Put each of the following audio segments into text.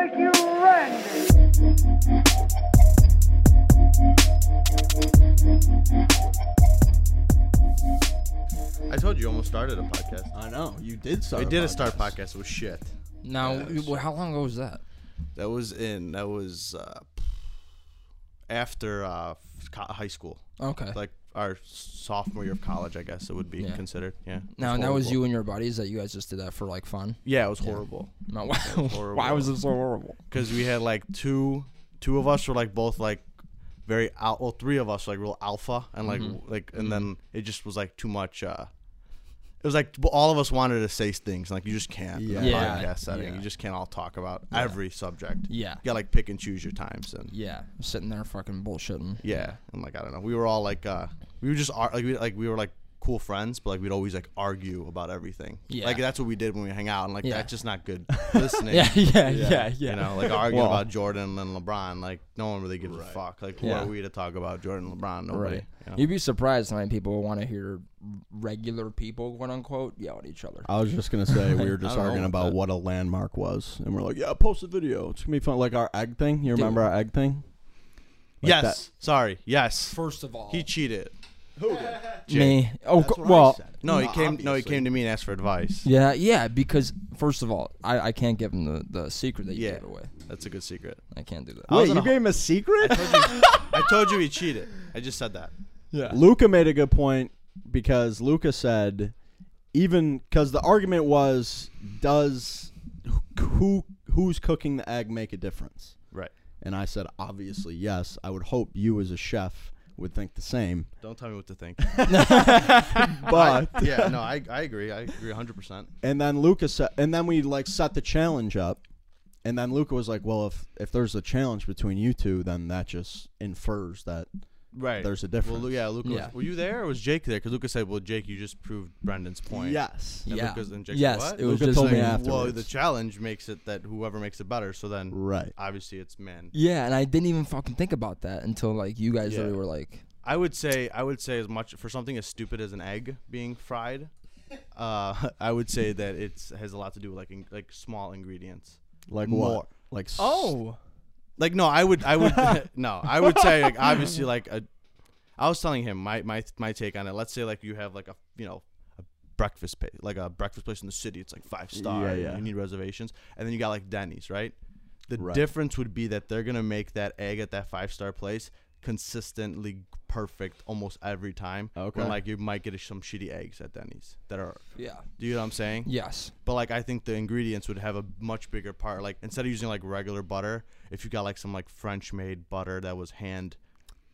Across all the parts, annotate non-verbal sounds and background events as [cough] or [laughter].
make you run. I told you, you almost started a podcast. I know you did start. We a did a start podcast. podcast. It was shit. Now, Yeah, well, how long ago was that? That was in. That was uh, after uh, co- high school, Okay. like our sophomore year of college. I guess it would be Yeah. considered. Yeah. Now, and that was you and your buddies that you guys just did that for like fun. Yeah, it was horrible. No, [laughs] why, horrible. why was it so horrible? because we had like two two of us were like both like very out well three of us were like real alpha and like Mm-hmm. like and then it just was like too much uh it was like all of us wanted to say things like you just can't in a Yeah. podcast setting Yeah. you just can't all talk about every subject Yeah. you gotta like pick and choose your times and Yeah. Sitting there fucking bullshitting. yeah and like i don't know we were all like uh we were just like we like we were like cool friends but like we'd always like argue about everything Yeah. like that's what we did when we hang out and like Yeah. that's just not good [laughs] listening Yeah, yeah, yeah, yeah. you know, like arguing Well- about Jordan and LeBron. Like no one really gives a fuck. Like who Yeah. are we to talk about Jordan and LeBron? Nobody. Right. You know? You'd be surprised how many people want to hear regular people, quote unquote, yell at each other. I was just gonna say we [laughs] were just I don't know arguing about about that. what a landmark was, and we're like, "Yeah, post a video. It's gonna be fun." Like our egg thing. You remember our egg thing? Like yes. that- Sorry. Yes. First of all, He cheated. [laughs] me. Oh, That's go- what I well, said. No, he Well, came. No, he obviously. came to me and asked for advice. yeah, yeah. Because first of all, I, I can't give him the, the secret that you Yeah. gave away. That's a good secret. I can't do that. I was Wait, in you a- gave him a secret? I told you [laughs] he cheated. I just said that. Yeah. Luca made a good point because Luca said, even because the argument was, does who who's cooking the egg make a difference? Right. And I said, obviously, yes. I would hope you as a chef would think the same. Don't tell me what to think. [laughs] [laughs] But yeah. No, I, I agree. I agree 100. percent and then Luca said, and then we like set the challenge up, and then Luca was like, well, if if there's a challenge between you two, then that just infers that Right. there's a difference. Lu- yeah, Luca. Yeah. Was, were you there or was Jake there? Because Luca said, "Well, Jake, you just proved Brendan's point." Yes. And Yeah. Luca's- and Jake Yes, said, what? it was Luca just told me like- after. Well, the challenge makes it that whoever makes it better. So then, Right. obviously, it's man. Yeah, and I didn't even fucking think about that until like you guys Yeah. really were like, I would say I would say as much for something as stupid as an egg being fried. [laughs] Uh, I would say that it's has a lot to do with like in, like small ingredients. Like More. what? Like s- oh, Like no, I would I would [laughs] [laughs] no, I would say like obviously like a. I was telling him my my my take on it. Let's say like you have like a you know a breakfast place like a breakfast place in the city. It's like five star. Yeah, yeah. You need reservations, and then you got like Denny's, right? The Right. difference would be that they're gonna make that egg at that five star place consistently perfect almost every time. Okay. When like you might get some shitty eggs at Denny's that are. yeah, Do you know what I'm saying? yes, But like I think the ingredients would have a much bigger part. Like instead of using like regular butter, if you got like some like French made butter that was hand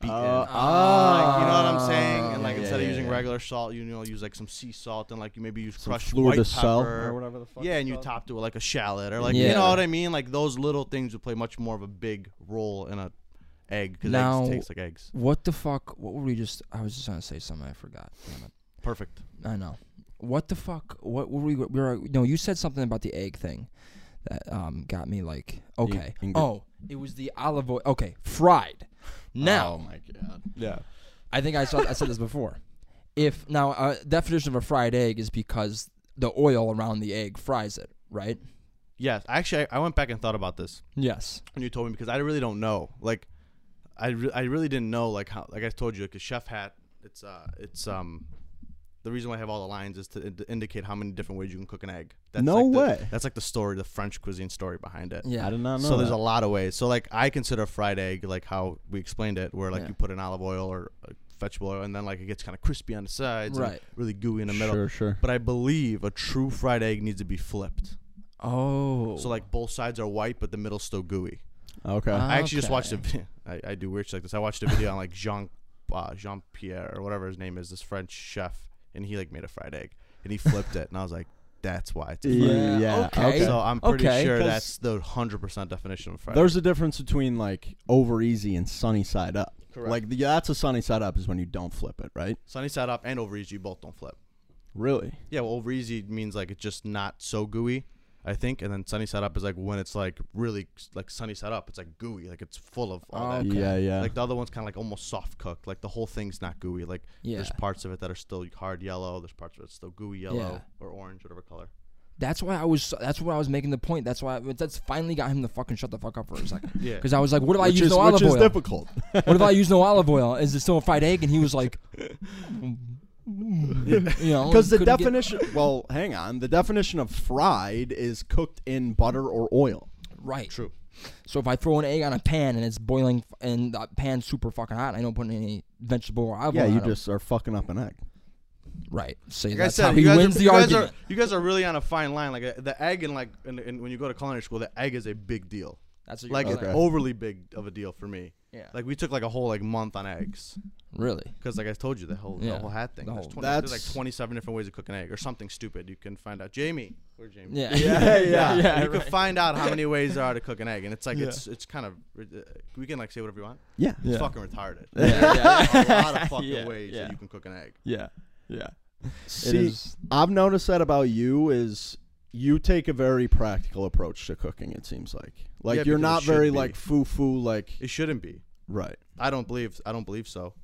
beaten. Uh, like, you know what I'm saying? And like yeah, instead yeah, of using yeah. regular salt, you know, use like some sea salt and like you maybe use Some crushed fleur white de sel pepper or whatever the fuck. Yeah, and you called. top to it like a shallot or like Yeah. you know what I mean? Like those little things would play much more of a big role in a egg because eggs taste like eggs. What the fuck? What were we just? I was just gonna say something. I forgot. Damn it. Perfect. I know. What the fuck? What were we? We were. No, you said something about the egg thing that um got me like. Okay. oh, it was the olive oil. Okay, fried. Now, Oh my god. Yeah. I think I saw. I said this before. If now uh, definition of a fried egg is because the oil around the egg fries it, right? Yes. Actually, I, I went back and thought about this. Yes. when you told me because I really don't know. Like, I, re- I really didn't know like how like I told you like a chef hat. It's uh it's um the reason why I have all the lines is to, ind- indicate how many different ways you can cook an egg. That's No like the- way. that's like the story, the French cuisine story behind it. Yeah. I did not know. So there's a lot of ways. So like I consider a fried egg like how we explained it, where like Yeah. you put in olive oil or uh, vegetable oil, and then like it gets kind of crispy on the sides, and Right. really gooey in the middle. Sure, sure. But I believe a true fried egg needs to be flipped. Oh. So like both sides are white, but the middle's still gooey. Okay. I actually just watched a Okay. video. [laughs] I, I do weird shit like this. I watched a video on like Jean uh, Jean Pierre or whatever his name is, this French chef, and he like made a fried egg and he flipped it, and I was like, that's why it's a fried yeah, egg. yeah. okay. Okay. So I'm pretty Okay. sure 'Cause- that's the hundred percent definition of fried. There's a difference between like over easy and sunny side up. Correct. Like the, that's a sunny side up is when you don't flip it, right? sunny side up and over easy. You both don't flip. Really? Yeah, well, over easy means like it's just not so gooey. I think, and then sunny side up is like when it's like really like sunny side up. It's like gooey, like it's full of all that. Okay. Yeah, yeah. Like the other one's kind of like almost soft cooked. Like the whole thing's not gooey. Like Yeah. there's parts of it that are still hard yellow. There's parts of it still gooey yellow or orange, whatever color. That's why I was. That's why I was making the point. That's why. That's finally got him to fucking shut the fuck up for a second. [laughs] Yeah. Because I was like, "What if I which use is, no which olive is oil? difficult. what if I [laughs] use no olive oil? Is it still a fried egg?" And he was like, [laughs] "You know, Because the couldn't get- definition, well, hang on. The definition of fried is cooked in butter or oil. right? True. So if I throw an egg on a pan and it's boiling f- and the pan's super fucking hot, I don't put any vegetable or olive Yeah, you just are fucking up an egg. right. See, Like I that's said, how you he guys, wins are, the you guys are you guys are really on a fine line. Like uh, the egg and like and, and when you go to culinary school, the egg is a big deal. That's what you're Like. Okay. overly big of a deal for me. Yeah. Like we took like a whole like month on eggs really. because like I told you the whole Yeah, the whole hat thing. the There's, whole- 20, there's like 27 different ways to cook an egg or something stupid. You can find out. Jamie, where's Jamie? Yeah. [laughs] Yeah, yeah. you can find out how many [laughs] ways there are to cook an egg, and it's like it's it's kind of uh, we can like say whatever you want. Yeah. It's Yeah. fucking retarded. Yeah, a lot of fucking Yeah, ways yeah. that you can cook an egg. Yeah. Yeah. See, is- I've noticed that about you is you take a very practical approach to cooking. It seems like, like Yeah, you're because it not should very be. like foo foo like It shouldn't be. Right. I don't believe. I don't believe so.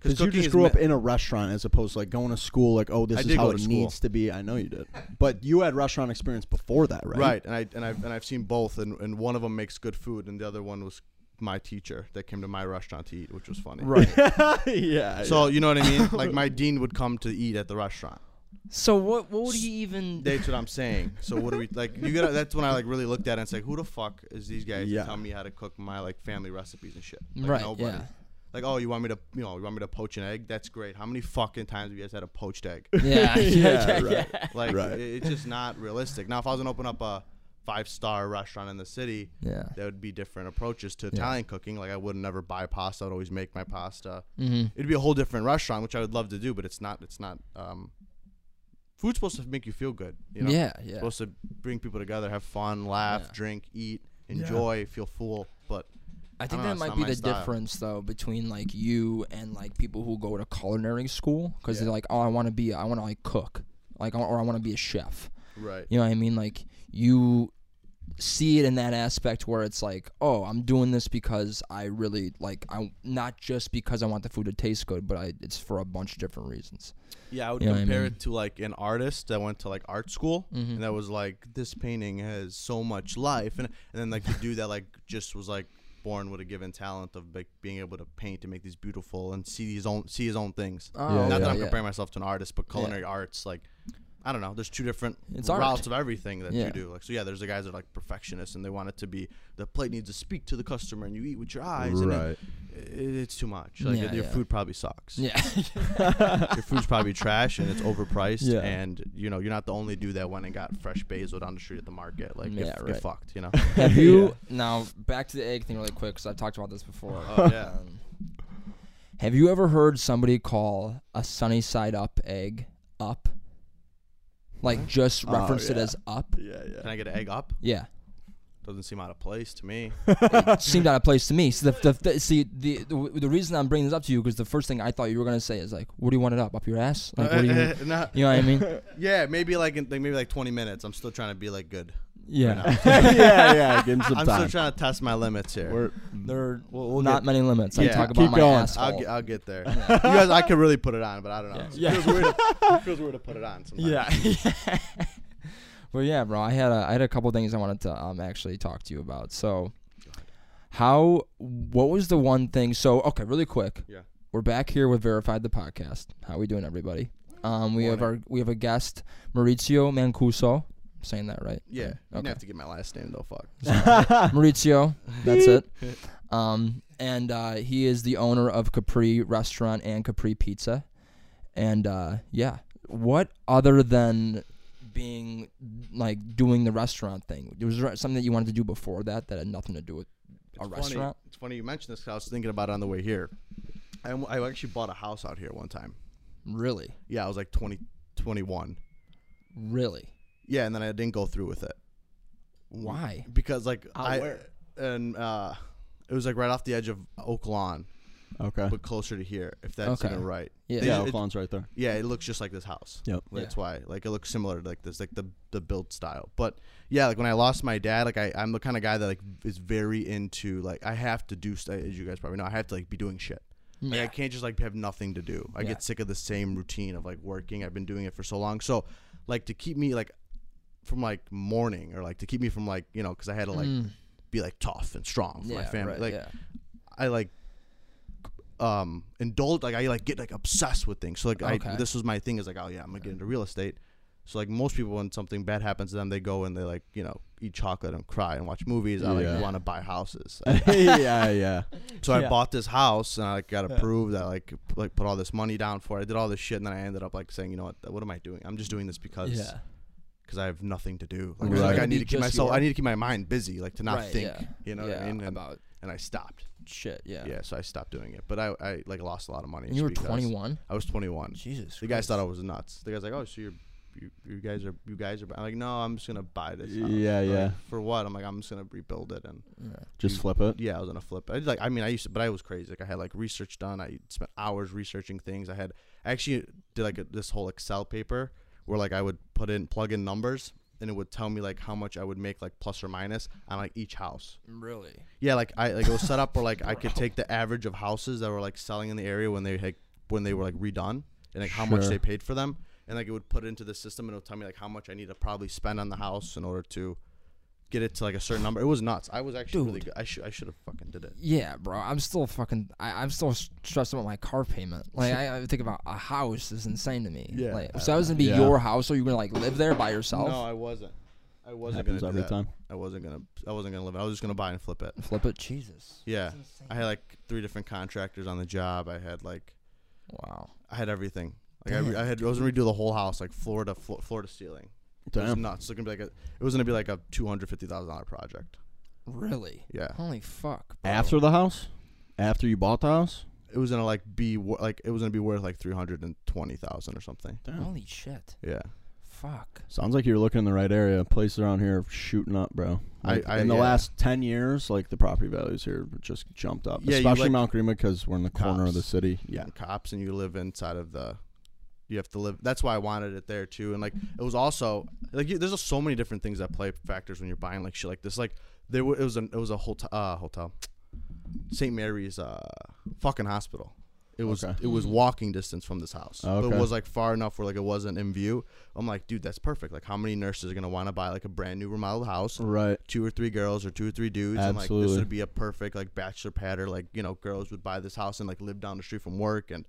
Because you just grew up in a restaurant as opposed to like going to school. Like, oh, this I is did how go it to school. needs to be. I know you did, but you had restaurant experience before that, right? Right, and I and I've and I've seen both, and, and one of them makes good food, and the other one was my teacher that came to my restaurant to eat, which was funny. Right. [laughs] yeah. So you know what I mean? [laughs] Like my dean would come to eat at the restaurant. So what? What would he even? That's what I'm saying. So what do we like? You gotta. That's when I like really looked at it and said, who the fuck is these guys Yeah. to tell me how to cook my like family recipes and shit? Like, right. Nobody. Yeah. Like, oh, you want me to, you know, you want me to poach an egg? That's great. How many fucking times have you guys had a poached egg? [laughs] [laughs] Yeah. Yeah, yeah. right. yeah. Like, Right. it- it's just not realistic. Now, if I was gonna open up a five star restaurant in the city, Yeah. there would be different approaches to Yeah. Italian cooking. Like I would never buy pasta; I'd always make my pasta. Mm-hmm. It'd be a whole different restaurant, which I would love to do, but it's not. It's not. Um, food's supposed to make you feel good. You know? Yeah. It's Yeah. supposed to bring people together, have fun, laugh, Yeah. drink, eat, enjoy, feel full. But I think don't know, that might be the style. difference though between like you and like people who go to culinary school because Yeah. they're like, oh, I want to be, I want to like cook, like, oh, or I want to be a chef. right, You know what I mean? Like you see it in that aspect where it's like, oh, I'm doing this because I really like, I not just because I want the food to taste good, but I it's for a bunch of different reasons. yeah, I would You know what I compare mean? it to like an artist that went to like art school, Mhm. and that was like this painting has so much life, and and then like the dude that like just was like born with a given talent of like being able to paint and make these beautiful and see his own see his own things. Oh, Yeah, Not yeah. that I'm yeah. comparing myself to an artist, but culinary arts, like I don't know. There's two different It's art. routes of everything that Yeah. you do. Like so, yeah. There's the guys that are like perfectionists and they want it to be the plate needs to speak to the customer and you eat with your eyes. And Right. it, it- it's too much. Like Yeah, your yeah. food probably sucks. Yeah. [laughs] Your food's probably trash and it's overpriced. Yeah. And you know you're not the only dude that went and got fresh basil down the street at the market. Like Yeah, get, right. get fucked. You know. [laughs] Have you now back to the egg thing really quick because I've talked about this before. Oh, yeah. Um, have you ever heard somebody call a sunny side up egg up? Like mm-hmm. just Oh, reference it yeah. as up? Yeah, Can. I get an egg up? Yeah. Doesn't seem out of place to me. [laughs] it seemed out of place to me. So the, the, the see the, the the reason I'm bringing this up to you because the first thing I thought you were gonna say is like, what do you want it up up your ass? Like, what do you? [laughs] Nah, You know what I mean? [laughs] yeah, maybe like in like maybe like 20 minutes. I'm still trying to be like good. [laughs] Yeah. yeah, yeah. [laughs] Give him some I'm time. still trying to test my limits here. We're, There are We'll- we'll not get- many limits. I Yeah. talk about Keep my going. asshole. I'll get, I'll get there. you guys, I could really put it on, but I don't know. Yeah. It, feels weird to, it feels weird to put it on sometimes. Yeah. [laughs] well, yeah, bro. I had a I had a couple things I wanted to um actually talk to you about. So, how what was the one thing? So, okay, really quick. Yeah. We're back here with verified the podcast. How we doing, everybody? Um, we have our we have a guest, Maurizio Mancuso. Saying that right? Yeah. You Okay. didn't have to get my last name though. Fuck. [laughs] Maurizio. That's it. [laughs] Um, and uh, he is the owner of Capri Restaurant and Capri Pizza. And uh, yeah, what other than being like doing the restaurant thing? Was there something that you wanted to do before that that had nothing to do with a funny- restaurant? It's funny you mentioned this. 'cause I was thinking about it on the way here. I, I actually bought a house out here one time. Really, Yeah, I was like 20, 21. really? Yeah, and then I didn't go through with it Why? because like Out I where? and uh, it was like right off the edge of Oak Lawn, okay. but closer to here. If that's Okay. even right. Yeah. They- Yeah, it- Oak Lawn's right there. Yeah, it looks just like this house. Yep. That's why. Like it looks similar to like this, like the the build style. But yeah, like when I lost my dad, like I I'm the kind of guy that like is very into like I have to do st- as you guys probably know, I have to like be doing shit. Like I can't just like have nothing to do. I Yeah. get sick of the same routine of like working. I've been doing it for so long. So like to keep me like from like mourning or like to keep me from like you know because I had to like Mm, be like tough and strong for yeah, my family. right, like yeah. I like um indulge like I like get like obsessed with things. So like Okay. I this was my thing is like oh yeah I'm gonna get into real estate. So like most people when something bad happens to them they go and they like you know eat chocolate and cry and watch movies. I Yeah. like want to buy houses. [laughs] yeah, yeah. So I bought this house and I like, got approved. I like p- like put all this money down for it. I did all this shit and then I ended up like saying you know what what am I doing? I'm just doing this because yeah. Because I have nothing to do. Like, Right. like I need to keep just myself. your- I need to keep my mind busy, like to not Right, think. yeah. You know yeah, what I mean? And, about and I stopped. shit. Yeah. Yeah. so I stopped doing it. But I, I like lost a lot of money. And you were 21. I was 21. Jesus. The guys Christ. thought I was nuts. The guys like, oh, so you're. You, you guys are you guys are I'm like no I'm just gonna buy this house. Yeah, They're yeah. for what I'm like I'm just gonna rebuild it and Yeah. Just flip it. yeah I was gonna flip it I like I mean I used to but I was crazy like I had like research done I spent hours researching things I had I actually did like a, this whole Excel paper where like I would put in plug in numbers and it would tell me like how much I would make like plus or minus on like each house Really. yeah like I like it was set up where like I could [laughs] take the average of houses that were like selling in the area when they like when they were like redone and like how much Sure. they paid for them and like it would put it into the system and it would tell me like how much I need to probably spend on the house in order to get it to like a certain number. It was nuts. I was actually really good. I should I should have fucking did it. Yeah, bro. I'm still fucking. I, I'm still s- stressed about my car payment. Like [laughs] I, I think about a house is insane to me. Yeah. Like, so that was gonna be Yeah. your house, or you gonna like live there by yourself? No, I wasn't. I wasn't Happens gonna do every that. time. I wasn't gonna. I wasn't gonna live it. I was just gonna buy and flip it. Flip it. Jesus. Yeah. I had like three different contractors on the job. I had like Wow. I had everything. Like I, re- I had I was gonna redo the whole house like floor to flo- floor to ceiling. It was Damn. nuts. It was gonna be like a. It was gonna be like a two hundred fifty thousand dollar project. Really? Yeah. Holy fuck. Bro. After the house? After you bought the house? It was gonna like be wo- like it was gonna be worth like three hundred and twenty thousand or something. Holy shit. Yeah. Fuck. Sounds like you're looking in the right area. Places around here are shooting up, bro. I- Like, I- in the yeah. last ten years, like the property values here just jumped up. Yeah, you Especially like Mount Greenwood because we're in the corner of the cops. city. Yeah. and cops and you live inside of the you have to live that's why i wanted it there too. And like it was also like you, there's so many different things that play factors when you're buying like shit like this. Like there it was a it was a hotel uh hotel. St mary's uh fucking hospital. It was Okay. it was walking distance from this house. But Okay. it was like far enough where like it wasn't in view. I'm like dude that's perfect. Like how many nurses are gonna want to buy like a brand new remodeled house? Right. two or three girls or two or three dudes. And like Absolutely. this would be a perfect like bachelor pad or like you know girls would buy this house and like live down the street from work and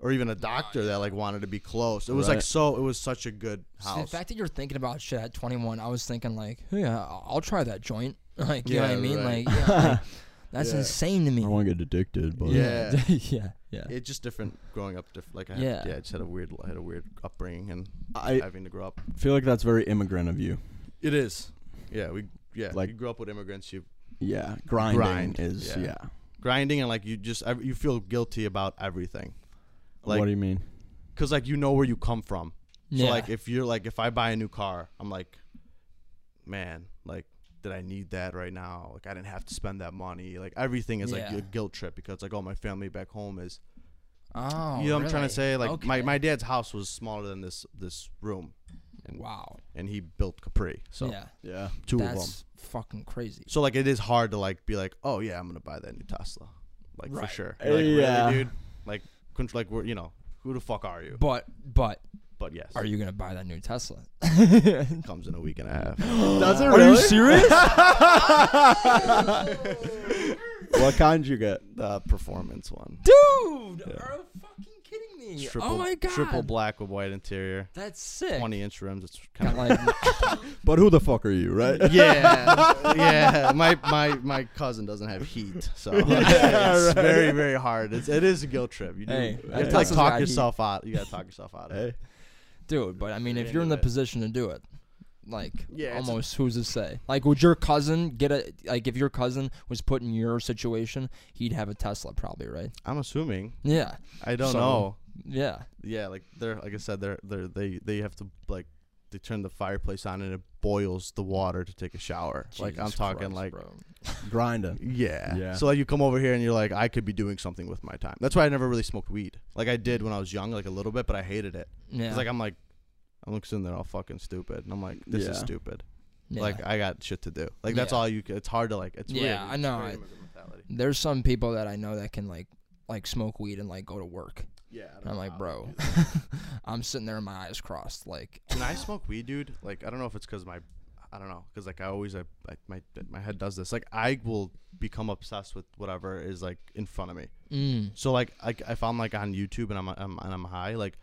or even a doctor that like wanted to be close it was like so it was such a good See, the house fact that you're thinking about shit at 21, I was thinking like, yeah, I'll I'll try that joint. [laughs] Like, you know what I Yeah, mean? right. Like, yeah, like, [laughs] that's Yeah. insane to I me. don't want to get addicted, but Yeah. [laughs] yeah. Yeah. it's just different growing up diff- like I had, Yeah. yeah. I just had a weird I had a weird upbringing and I having to grow up feel like that's very immigrant of you. it is yeah we yeah Like- you grew up with immigrants you Yeah. Grinding Grind, is yeah. yeah. grinding and like you just ev- you feel guilty about everything like what do you mean? because like you know where you come from So Yeah. like if you're like if I buy a new car, I'm like, man, like did I need that right now? Like I didn't have to spend that money. Like everything is like a guilt trip because like oh my family back home is Oh, you know what I'm trying to say like my, Okay. my dad's house was smaller than this this room and Wow. and he built Capri so yeah. Yeah. two of them fucking crazy. so like it is hard to like be like oh yeah I'm gonna buy that new Tesla like for sure You're like, Yeah. really dude like couldn't- like we're you know who the fuck are you But but but yes are you gonna buy that new Tesla? [laughs] comes in a week and a half [gasps] Does it Are you serious? [laughs] what kind you get? the performance one Dude, Yeah. are you fucking kidding me? Oh triple, oh my god. triple black with white interior, That's sick. twenty inch rims. It's kind of like [laughs] But who the fuck are you, right? yeah, [laughs] yeah. My my my cousin doesn't have heat, so [laughs] it's right. very very hard. It's it is a guilt trip. You do Hey, you have to like talk got heat. yourself out. You gotta talk yourself out of it. Hey. dude, but I mean if you're in the it. position to do it, like Yeah, it's a- almost who's to say? Like would your cousin get a like if your cousin was put in your situation, he'd have a Tesla probably, right? I'm assuming. Yeah. I don't So- know. Yeah. Yeah, like they're like I said, they're they they they have to like they turn the fireplace on and it boils the water to take a shower. like I'm Jesus talking Christ, like bro. [laughs] Grinding. Yeah. Yeah. So like you come over here and you're like, I could be doing something with my time. That's why I never really smoked weed. Like I did when I was young, like a little bit, but I hated it. Yeah. It's like I'm like, I'm looking sitting there all fucking stupid, and I'm like, this Yeah. is stupid. yeah. Like I got shit to do. Like that's Yeah. all you. c- It's hard to like. It's Yeah, weird. I It's know. very I- immigrant mentality. there's some people that I know that can like like smoke weed and like go to work. Yeah. And I'm like, bro, [laughs] I'm sitting there, my eyes crossed, like, when I smoke weed, dude, like I don't know if it's because my, I don't know, because like I always, I, I, my my head does this. Like I will become obsessed with whatever is like in front of me. mm, So like, like if I'm like on YouTube and I'm, I'm and I'm high, like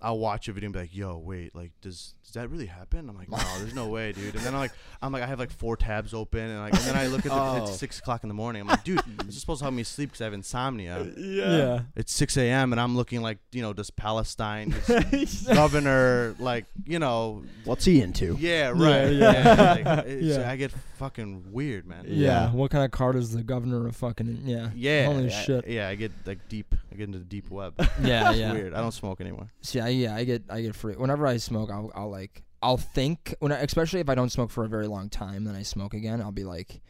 I'll watch a video and be like, "Yo, wait, like does does that really happen?" I'm like, "No, there's no way, dude." And then I'm like, I'm like, I have like four tabs open, and like, and then I look at the Oh. it's six o'clock in the morning. I'm like, dude, this is supposed to help me sleep because I have insomnia. Yeah. yeah. It's 6 a.m. and I'm looking like, you know, does Palestine, this [laughs] governor, like, you know, What's he into? yeah, right, yeah. yeah. [laughs] like, it's- Yeah. I get fucking weird, man. Yeah. What kind of card is the governor of fucking? Yeah. Yeah, Holy I- shit. Yeah, I get like deep. I get into the deep web. [laughs] Yeah, It's yeah. weird. I don't smoke anymore. See, I, yeah, I get I get free. Whenever I smoke, I'll I'll like I'll think when I, especially if I don't smoke for a very long time, then I smoke again. I'll be like,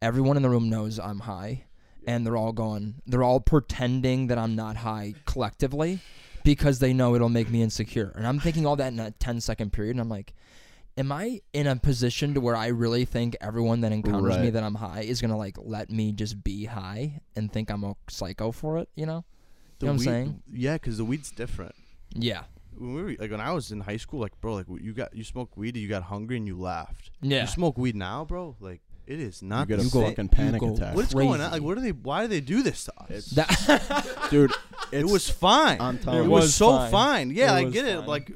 everyone in the room knows I'm high, and they're all going, they're all pretending that I'm not high collectively, because they know it'll make me insecure. And I'm thinking all that in a 10 second period, and I'm like. Am I in a position to where I really think everyone that encounters me that I'm high is gonna like let me just be high and think I'm a psycho for it? You know? You know what I'm weed- saying? Yeah, because the weed's different. Yeah. When we were like when I was in high school, like bro, like you got you smoked weed, you got hungry and you laughed. Yeah. You smoke weed now, bro. Like it is not get the a same. fucking panic go attack. What is going on? Like, what are they? Why do they do this to us? That [laughs] Dude, it was fine. I'm it telling you. was, was so fine. fine. Yeah, It I was get it. Like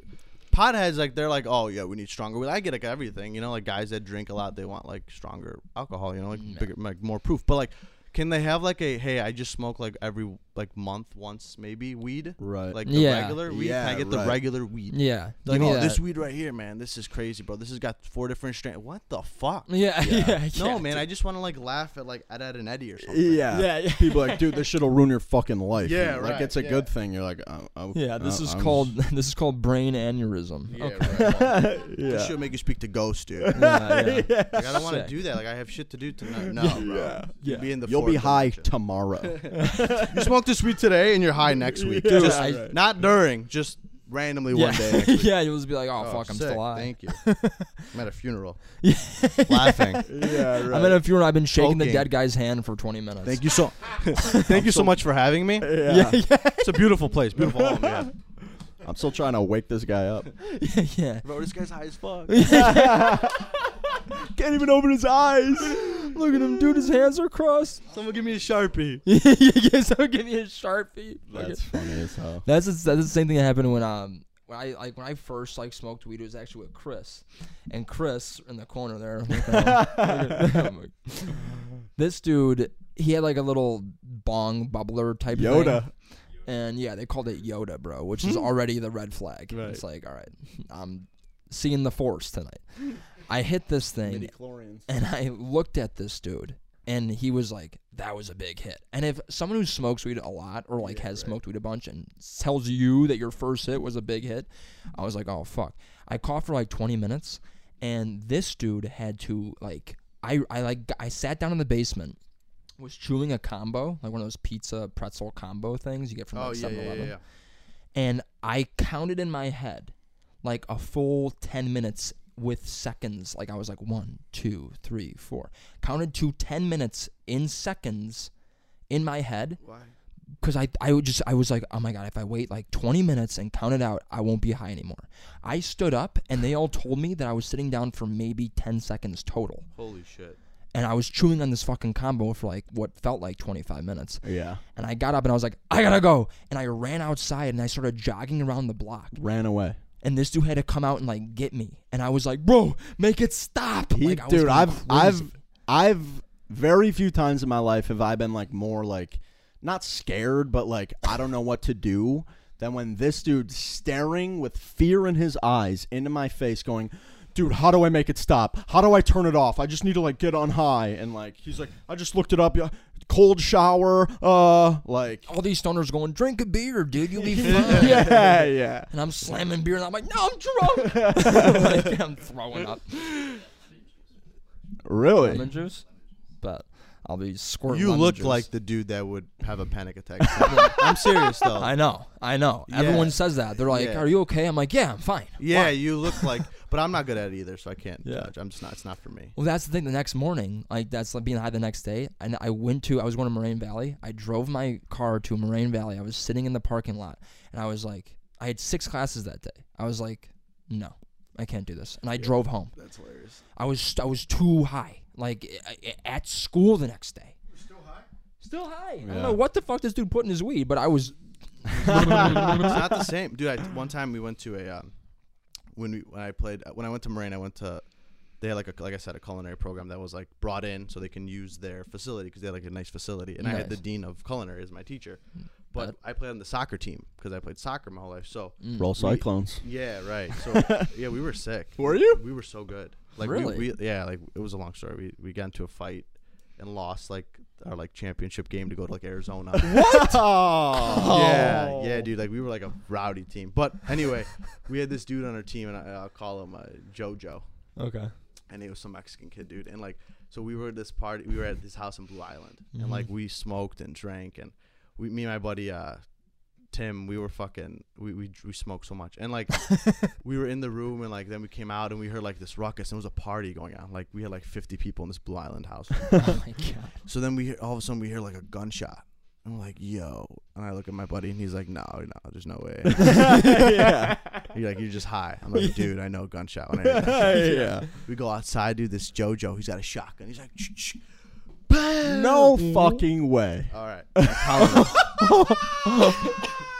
potheads, like they're like, oh yeah, we need stronger. I get like everything. You know, like guys that drink a lot, they want like stronger alcohol. You know, like mm, Yeah. bigger, like more proof. But like, can they have like a hey, I just smoke like every like month once maybe weed, right. like the Yeah. regular weed? Yeah, can I get the right. regular weed? Yeah. They're give like, me oh, this that. weed right here, man, this is crazy, bro. This has got four different strains. What the fuck? Yeah, [laughs] Yeah. yeah, yeah. No, man, dude. I just want to like laugh at like Ed, Ed and Eddie or something. yeah. Yeah, yeah. [laughs] People are like, dude, this shit'll ruin your fucking life. Yeah, like right, it's a yeah. good thing. You're like, oh, oh, Yeah, this uh, is I'm called [laughs] this is called brain aneurysm. Yeah, okay. right. This yeah. should make you speak to ghosts, dude. Yeah, yeah. Like, I don't want to Sick. do that. Like I have shit to do tonight. No, bro. Yeah. You'll be in the You'll be high dimension. tomorrow. [laughs] you smoke this weed today and you're high next week. Yeah, just right. not during, just randomly yeah. one day. Next [laughs] week. yeah, you'll just be like, oh, Oh, fuck, I'm sick. still alive. Thank you. [laughs] I'm at a funeral, laughing. yeah, right. I'm at a funeral. I've been shaking the dead guy's hand for 20 minutes. Thank you so. thank you so much for having me. yeah. It's a beautiful place, beautiful home. Yeah. I'm still trying to wake this guy up. yeah, yeah. Bro, this guy's high as fuck. Can't even open his eyes. Look at him, dude. His hands are crossed. Someone give me a sharpie. [laughs] yeah, someone give me a sharpie. Look That's at- funny as hell. That's the, that's the same thing that happened when um when I like when I first like smoked weed. It was actually with Chris, and Chris in the corner there. look at him. [laughs] Like, this dude, he had like a little bong bubbler type thing. Yoda. and yeah, they called it Yoda, bro, which is already the red flag. Right. It's like, all right, I'm seeing the force tonight. I hit this thing, and I looked at this dude, and he was like, "That was a big hit." And if someone who smokes weed a lot, or like has smoked weed a bunch, and tells you that your first hit was a big hit, I was like, "Oh fuck!" I coughed for like 20 minutes, and this dude had to like, I I like I sat down in the basement, was chewing a combo, like one of those pizza pretzel combo things you get from Oh like yeah, 7 yeah, yeah, yeah. and I counted in my head like a full 10 minutes with seconds. Like I was like one, two, three, four. Counted to 10 minutes in seconds in my head Why? because I, I would just I was like, oh my god, if I wait like 20 minutes and count it out, I won't be high anymore. I stood up and they all told me that I was sitting down for maybe 10 seconds total, Holy shit. and I was chewing on this fucking combo for like what felt like 25 minutes. Yeah. And I got up and I was like, I gotta go, and I ran outside and I started jogging around the block Ran away. And this dude had to come out and like get me and i was like bro make it stop He, like, I dude, I've crazy. I've I've very few times in my life have I been like more like not scared, but like I don't know what to do than when this dude staring with fear in his eyes into my face going Dude, how do I make it stop? How do I turn it off? I just need to like get on high and like he's like I just looked it up. Cold shower. Uh, like all these stoners going drink a beer dude you'll be [laughs] fine yeah, yeah. and i'm slamming beer and i'm like no i'm drunk [laughs] [laughs] like i'm throwing up Really? lemon juice but I'll be squirting. You look juice. like the dude that would have a panic attack. [laughs] I'm serious though. I know, I know. Yeah. Everyone says that. They're like, Yeah. "Are you okay?" I'm like, "Yeah, I'm fine." Yeah, you look [laughs] like, but I'm not good at it either, so I can't Yeah. judge. I'm just not. It's not for me. Well, that's the thing. The next morning, like that's like being high the next day, and I went to. I was going to Moraine Valley. I drove my car to Moraine Valley. I was sitting in the parking lot, and I was like, I had six classes that day. I was like, no, I can't do this, and I drove home. That's hilarious. I was I was too high, like i- i- at school the next day. Still high. Still high. I don't know what the fuck this dude put in his weed, but I was. it's not the [laughs] same, dude. I, one time we went to a um, when we when I played when I went to Moraine, I went to they had like a like I said a culinary program that was like brought in so they can use their facility because they had like a nice facility, and I had the dean of culinary as my teacher. But I played on the soccer team because I played soccer my whole life. So Mm. Roll Cyclones. yeah, right. So [laughs] yeah, we were sick. Were you? We were so good. Like Really? we, we yeah, like it was a long story. We we got into a fight and lost like our like championship game to go to like Arizona. [laughs] What? [laughs] Oh. Yeah, yeah, dude. Like we were like a rowdy team. But anyway, we had this dude on our team, and I, I'll call him uh, JoJo, Okay. and he was some Mexican kid, dude. And like, so we were at this party. We were at this house in Blue Island, and like we smoked and drank, and we, me and my buddy, uh, Tim, we were fucking, we we we smoked so much, and like [laughs] we were in the room, and like then we came out, and we heard like this ruckus, and it was a party going on. Like we had like 50 people in this Blue Island house. [laughs] Oh my god. So then we hear, all of a sudden we hear like a gunshot. I'm like, yo, and I look at my buddy and he's like, no, no, there's no way. [laughs] yeah. He's like, you're just high. I'm like, dude, I know gunshot. When I hear that yeah. We go outside, dude. This JoJo, he's got a shotgun. He's like, shh, shh. Bam! No fucking way. All right.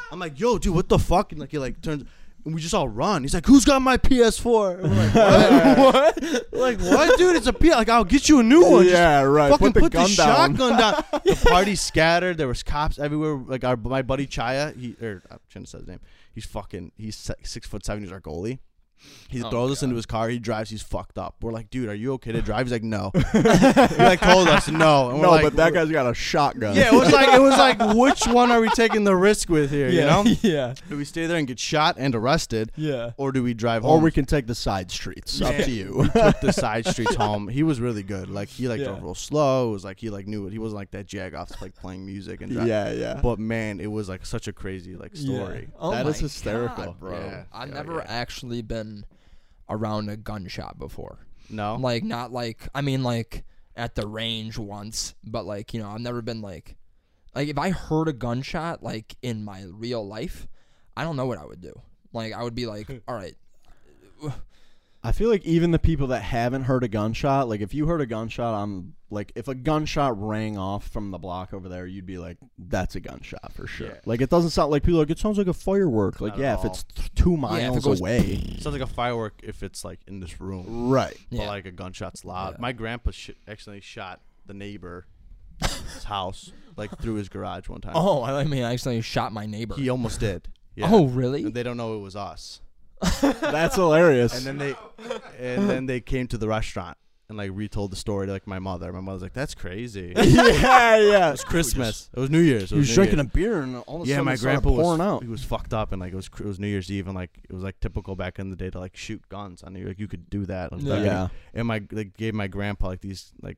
I'm. I'm like, yo, dude, what the fuck? And like, he like turns, and we just all run. He's like, who's got my PS4? And we're like, [laughs] what? what? Like, what, dude? It's a PS. Like, I'll get you a new one. Just Yeah, right. Fucking Put the put gun the down. shotgun down. [laughs] the party scattered. There was cops everywhere. Like our my buddy Chaya, he or I shouldn't have said his name. He's fucking. He's six foot seven. He's our goalie. He Oh, throws us into his car. He drives. He's fucked up. We're like, dude, are you okay to drive? He's like, no. [laughs] he like told us no. And we're No, like, but that guy's got a shotgun. Yeah, it was like it was [laughs] like which one are we taking the risk with here? You know, [laughs] yeah. do we stay there and get shot and arrested, Yeah. or do we drive home? Or we can take the side streets. Up to you. took the side streets home. He was really good. Like he like Yeah. drove real slow. It was like he like knew it. He wasn't like that jag off like playing music and driving. yeah, yeah. But man, it was like such a crazy like story. Oh That my is hysterical. God, bro. Yeah. I've Yeah, never yeah. actually been around a gunshot before. No, Like not like I mean like at the range once, but like, you know, I've never been like like if I heard a gunshot like in my real life, I don't know what I would do. Like I would be like, [laughs] all right, I feel like even the people that haven't heard a gunshot, like if you heard a gunshot on like if a gunshot rang off from the block over there, you'd be like, That's a gunshot for sure. Yeah. Like it doesn't sound like people are like it sounds like a firework. Like Not at yeah, if all. it's th- two miles goes- away. it [laughs] sounds like a firework if it's like in this room, Right. yeah. like a gunshot's loud. Yeah. My grandpa sh- actually shot the neighbor. his [laughs] house like through his garage one time. oh, I mean I accidentally shot my neighbor. He almost did. [laughs] Oh, yeah. Oh, really? And they don't know it was us. That's hilarious. And then they, and then they came to the restaurant and like retold the story to like my mother. My mother's like, "That's crazy." [laughs] yeah, yeah, It was Christmas. It was New Year's. It He was New drinking Year's. a beer and all of a Yeah, sudden my it started grandpa was pouring out. he was fucked up and like it was it was New Year's Eve and like it was like typical back in the day to like shoot guns on you like you could do that. Like, Yeah. back in- Yeah. And my they gave my grandpa like these like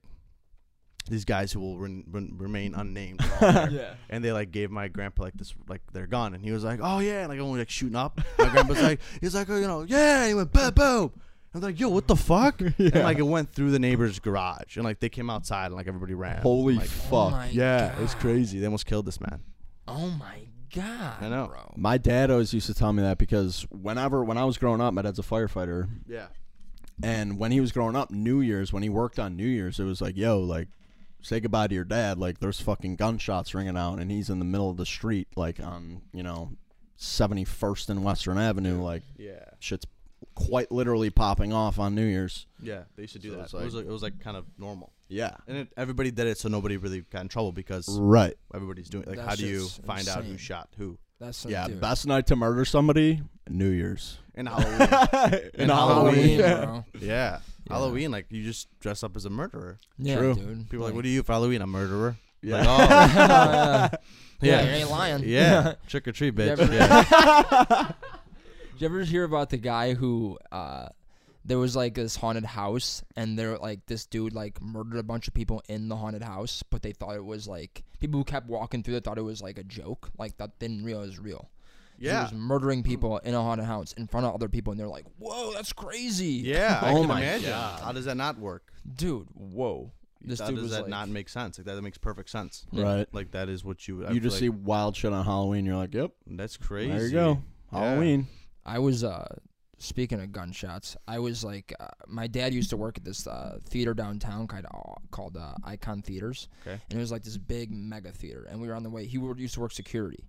these guys who will re- re- remain mm-hmm. unnamed. were all there. [laughs] yeah. And they like gave my grandpa like this like their gun, and he was like, "Oh yeah," and, like only like shooting up. My [laughs] grandpa's like, he's like, oh, you know, yeah. And he went boom, boom. I'm like, yo, what the fuck? [laughs] And Yeah. like it went through the neighbor's garage, and like they came outside, and like everybody ran. Holy like, fuck. Oh my yeah, it was crazy. They almost killed this man. Oh my god. I know. bro. My dad always used to tell me that because whenever when I was growing up, my dad's a firefighter, Yeah. and when he was growing up, New Year's when he worked on New Year's, it was like, yo, like, say goodbye to your dad. Like, there's fucking gunshots ringing out, and he's in the middle of the street, like on you know, 71st and Western Avenue, like Yeah. shit's quite literally popping off on New Year's. Yeah. They used to do So that. it's it was like- like, it was like kind of normal, Yeah. and it, everybody did it, so nobody really got in trouble because Right. everybody's doing. Like, That how do you shit's find out who insane. shot who? That's Yeah. dude. Best night to murder somebody, New Year's. And Halloween. [laughs] In And Halloween. yeah. bro. yeah. Yeah. Halloween, like you just dress up as a murderer. Yeah, True. dude. People are like, what are you for Halloween? A murderer. Yeah. Like, [laughs] [laughs] oh, yeah. Yeah. you ain't lying. yeah. [laughs] Trick or treat, You bitch. ever- Yeah. Did you ever hear about the guy who uh, there was like this haunted house, and there like this dude like murdered a bunch of people in the haunted house, but they thought it was like people who kept walking through it thought it was like a joke, like that didn't realize it was real. He Yeah. was murdering people in a haunted house in front of other people, and they're like, "Whoa, that's crazy!" Yeah, I [laughs] Oh can my imagine. God. How does that not work? dude, whoa. This How dude does was that like, not make sense? Like that makes perfect sense. Right. Like that is what you. I You feel just see wild shit on Halloween. You're like, yep, That's crazy. there you go. Yeah. Halloween. I was uh speaking of gunshots. I was like, uh, my dad used to work at this uh, theater downtown kind of called uh, Icon Theaters, Okay. and it was like this big mega theater. And we were on the way. He were, used to work security,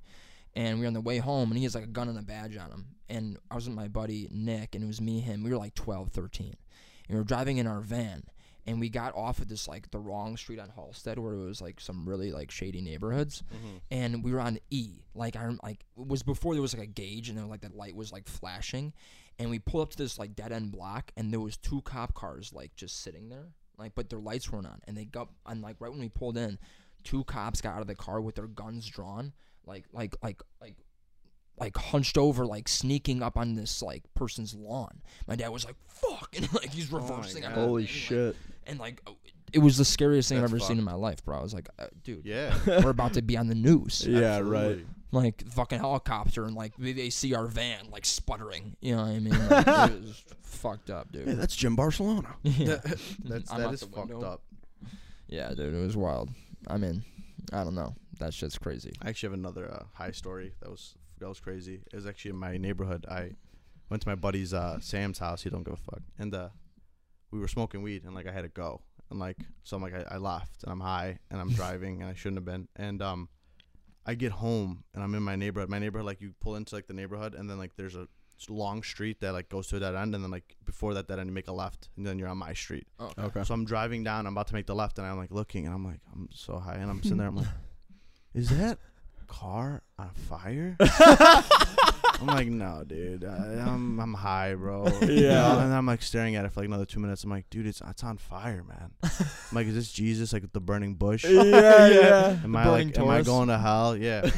and we were on the way home, and he has like a gun and a badge on him. And I was with my buddy Nick, and it was me, him. We were like 12, 13, and we were driving in our van. And we got off at this like the wrong street on Halsted, where it was like some really like shady neighborhoods mm-hmm. and we were on E. Like I like it was before there was like a gauge and then like that light was like flashing, and we pulled up to this like dead end block and there was two cop cars like just sitting there, like but their lights weren't on, and they got and like right when we pulled in, two cops got out of the car with their guns drawn, like like like like. Like hunched over, like sneaking up on this like person's lawn. My dad was like, "Fuck!" [laughs] and like he's reversing. on God. the Holy like- shit. and like uh, it was the scariest thing I've That's ever seen in my life, bro. I was like, uh, dude, Yeah. we're about to be on the news [laughs] Yeah, right. Like fucking helicopter and like they, they see our van like sputtering. You know what I mean? Like, it [laughs] was fucked up, Hey, dude. that's Jim Barcelona. yeah. That's I'm that out is the fucked window. up. yeah, dude, it was wild. I mean, I don't know. That shit's crazy. I actually have another uh, high story that was that was crazy. It was actually in my neighborhood. I went to my buddy's uh, Sam's house. He don't give a fuck, and uh, we were smoking weed, and like I had to go, and like so I'm like I, I left, and I'm high, and I'm [laughs] driving, and I shouldn't have been, and um, I get home, and I'm in my neighborhood. My neighborhood, like you pull into like the neighborhood, and then like there's a long street that like goes to that end, and then like before that, that end you make a left, and then you're on my street. Oh, Okay. So I'm driving down. I'm about to make the left, and I'm like looking, and I'm like, I'm so high, and I'm sitting there. I'm like, [laughs] is that car on fire? [laughs] I'm like, no, dude. I, I'm I'm high, bro. You Yeah. know, And I'm like staring at it for like another two minutes. I'm like, dude, it's it's on fire, man. I'm like, is this Jesus like the burning bush? yeah, [laughs] yeah. Am The I like, am I going to hell? Yeah,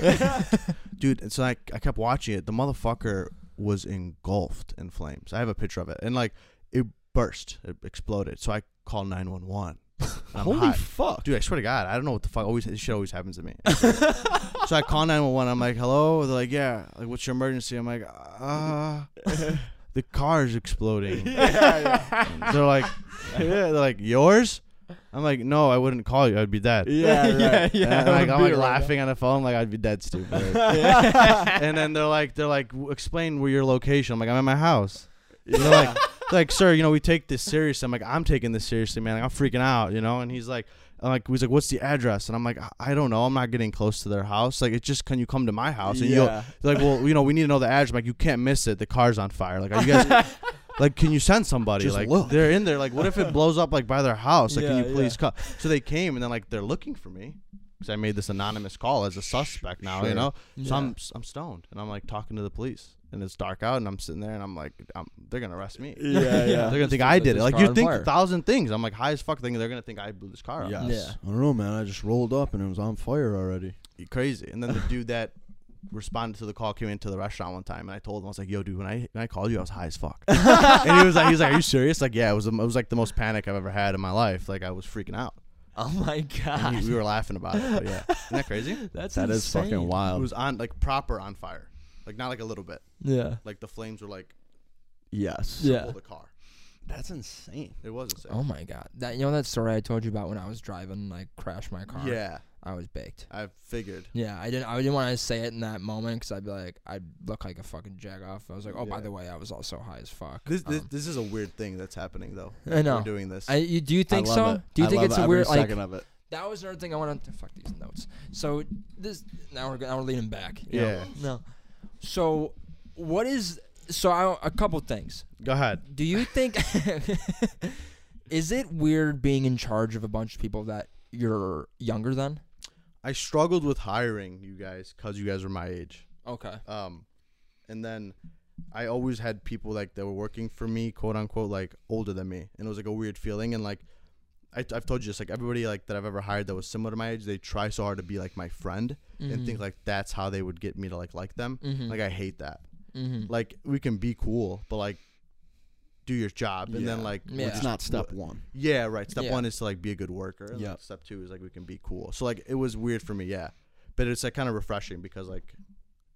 [laughs] dude. And so I I kept watching it. The motherfucker was engulfed in flames. I have a picture of it, and like it burst, it exploded. So I called nine one one. Holy high. fuck. Dude, I swear to God, I don't know what the fuck. Always this shit always happens to me. [laughs] so I call nine one one. I'm like, hello. They're like, yeah. Like, what's your emergency? I'm like, uh, the car's exploding. [laughs] They're like, yeah. They're like, yours? I'm like, no, I wouldn't call you. I'd be dead. Yeah, right. [laughs] And I like, would I'm like right laughing on the phone, like I'd be dead stupid. and then they're like, they're like, explain where your location. I'm like, I'm at my house. now. They're like, they're like, sir, you know, we take this seriously. I'm like, I'm taking this seriously, man. Like, I'm freaking out, you know. And he's like, I'm like, he's like, what's the address? And I'm like, I don't know. I'm not getting close to their house. Like, it's just, can you come to my house? And yeah. they're like, well, you know, we need to know the address. I'm like, you can't miss it. The car's on fire. Like, are you guys, [laughs] like, can you send somebody? Just like, look. they're in there. Like, what if it blows up like by their house? Like, can you please come? So they came and then like they're looking for me because I made this anonymous call as a suspect now. You know, so Yeah. I'm I'm stoned and I'm like talking to the police and it's dark out and I'm sitting there and I'm like, I'm, they're gonna arrest me. Yeah, yeah. [laughs] They're gonna think I did it. Like you think fire. a thousand things. I'm like high as fuck, thinking they're gonna think I blew this car up. Yes. Yeah. I don't know, man. I just rolled up and it was on fire already. You crazy. And then the dude that responded to the call came into the restaurant one time and I told him I was like, "Yo, dude, when I when I called you, I was high as fuck." [laughs] and he was like, "He was like, are you serious?" Like, yeah, it was it was like the most panic I've ever had in my life. Like I was freaking out. Oh my And god, he- we were laughing about it. But yeah, isn't that crazy? [laughs] that's That is insane. fucking It wild. was on like proper on fire, like not like a little bit. Yeah. Like the flames were like yes. Yeah. the car. That's insane. It was insane. Oh my god, that you know that story I told you about when I was driving and I crashed my car. yeah, I was baked. I figured. Yeah, I didn't. I didn't want to say it in that moment because I'd be like, I'd look like a fucking jag off. I was like, oh, by Yeah. the way, I was also high as fuck. This this, Um, this is a weird thing that's happening though. I know. We're doing this. I, you, do you think I so? love It. Do you I think love it's a every weird like? second of it. That was another thing I wanted to fuck these notes. So this now we're now we're leaning back. you know? Yeah. No. So what is so I, a couple things. Go ahead. Do you think [laughs] is it weird being in charge of a bunch of people that you're younger than? I struggled with hiring you guys because you guys were my age. Okay. Um, and then I always had people like that were working for me, quote unquote, like older than me, and it was like a weird feeling. And like I, I've told you, this like everybody like that I've ever hired that was similar to my age, they try so hard to be like my friend and think like that's how they would get me to like like them. Mhm. Like I hate that. mm-hmm. Like we can be cool, but like, do your job, and then like Yeah. It's not step one. yeah, right. Step Yeah. one is to like be a good worker. And like, step two is like we can be cool. So like it was weird for me, yeah. But it's like kind of refreshing because like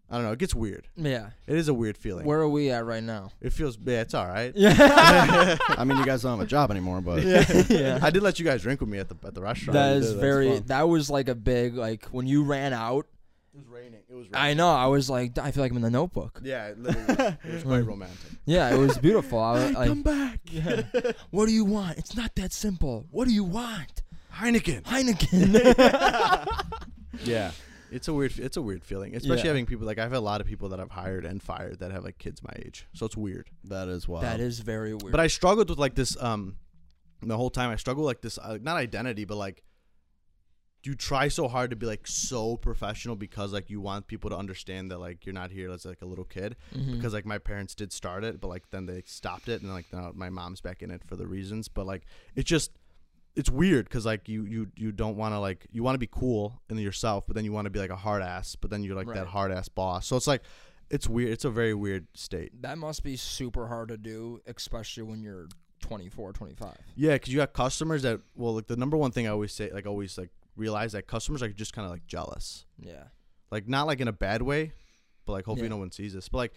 I don't know, it gets weird. Yeah. It is a weird feeling. Where are we at right now? it feels yeah, it's all right. Yeah. I mean, you guys don't have a job anymore, but yeah. I did let you guys drink with me at the at the restaurant. That you is did, that's very. fun. That was like a big like when you ran out. it was raining. It was raining. I know. I was like, I feel like I'm in the Notebook. Yeah, it literally was. it was quite [laughs] romantic. Yeah, it was beautiful. I [laughs] was like, come back. yeah. [laughs] what do you want? It's not that simple. What do you want? Heineken. Heineken. Yeah. It's a weird it's a weird feeling. Especially Yeah. having people like I've had a lot of people that I've hired and fired that have like kids my age. So it's weird. That is wild. that is very weird. But I struggled with like this um the whole time I struggled with, like this uh, not identity but like you try so hard to be like so professional because like you want people to understand that like you're not here as like a little kid Mhm. because like my parents did start it but like then they stopped it and like now my mom's back in it for the reasons but like it's just it's weird because like you you you don't want to like you want to be cool in yourself but then you want to be like a hard ass but then you're like that hard ass boss so it's like it's weird it's a very weird state that must be super hard to do, especially when you're 24, 25. Yeah, because you got customers that well, like the number one thing I always say, like always like realize that customers are just kind of like jealous, Yeah. like not like in a bad way, but like hopefully Yeah. no one sees this. But like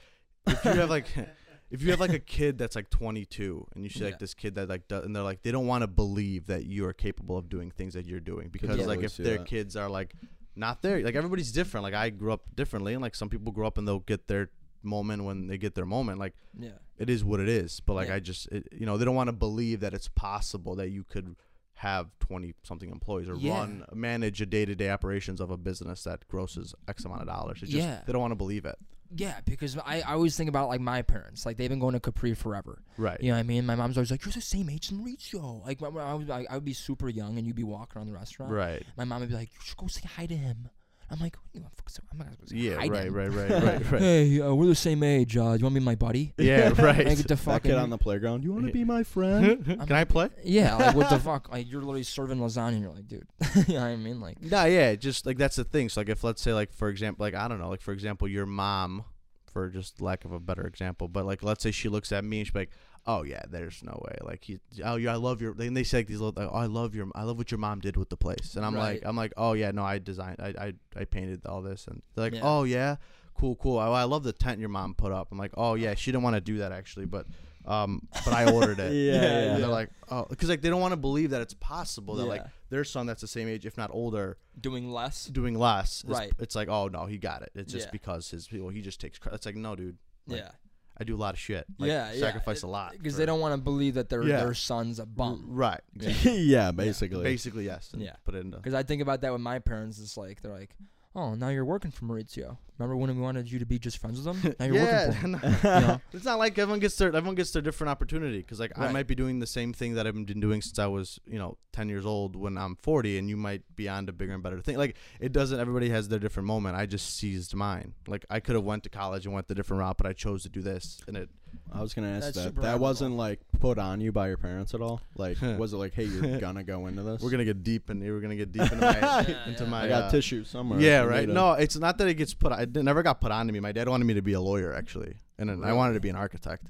if you have like [laughs] if you have like a kid that's like 22 and you [laughs] see like Yeah. this kid that like does, and they're like they don't want to believe that you are capable of doing things that you're doing because totally like if see their that. kids are like not there, like everybody's different. Like I grew up differently, and like some people grow up and they'll get their moment when they get their moment. Like Yeah. it is what it is. But like Yeah. I just, it, you know, they don't want to believe that it's possible that you could have twenty something employees or Yeah. run manage a day to day operations of a business that grosses X amount of dollars. It's just Yeah. they don't want to believe it. Yeah, because I, I always think about like my parents. Like they've been going to Capri forever. Right. You know what I mean? My mom's always like, "You're the same age as Maurizio." Like when I was, I, I would be super young, and you'd be walking around the restaurant. Right. My mom would be like, "You should go say hi to him." I'm like, what "You want fuck- so I'm not gonna say Yeah. hi Right. him." Right. Right. [laughs] Right. Right. Hey, uh, we're the same age. Uh, you want to be my buddy? [laughs] Yeah. Right. Like, what the that fuck? kid And on the playground. You want to be my friend? [laughs] Can I play? yeah, like what the fuck? Like you're literally serving lasagna, and you're like, dude. you know what I mean? Like, Nah, yeah, just like that's the thing. So like if let's say like for example, like I don't know, like for example, your mom, for just lack of a better example, but like let's say she looks at me and she's like, oh yeah, there's no way. Like he, oh yeah, I love your. And they say like these little, like, oh I love your, I love what your mom did with the place. And I'm like, I'm like, oh yeah, no, I designed, I, I, I painted all this, and they're like, Yeah. oh yeah, cool, cool. I, I love the tent your mom put up. I'm like, oh yeah, she didn't want to do that actually, but. Um, but I ordered it. [laughs] Yeah, Yeah, yeah. And they're like, oh, because like they don't want to believe that it's possible that like Yeah. their son that's the same age, if not older, doing less. doing less. Right. It's like, oh no, he got it. It's just Yeah. because his well, he just takes credit. It's like, no, dude. Like, yeah. I do a lot of shit. Like, yeah, yeah. Sacrifice a lot because they don't want to believe that their Yeah. their son's a bum. Right. [laughs] yeah, basically. Basically, yes. Yeah. Put it into. Because I think about that with my parents. It's like they're like, "Oh, now you're working for Maurizio. Remember when we wanted you to be just friends with him? [laughs] Now you're yeah, working for him." [laughs] no. [laughs] You know? it's not like everyone gets their everyone gets their different opportunity because like I might be doing the same thing that I've been doing since I was you know ten years old when I'm forty, and you might be on to bigger and better thing. Like it doesn't. Everybody has their different moment. I just seized mine. Like I could have went to college and went the different route, but I chose to do this, and it I was gonna ask That's that. super That admirable. wasn't like put on you by your parents at all. Like, [laughs] was it like, hey, you're [laughs] gonna go into this? we're gonna get deep, and we're gonna get deep into [laughs] my Yeah, into yeah. my. I got uh, tissue somewhere. Yeah, if you right. need it. No, it's not that it gets put. I it never got put on to me. My dad wanted me to be a lawyer, actually, and then I wanted to be an architect.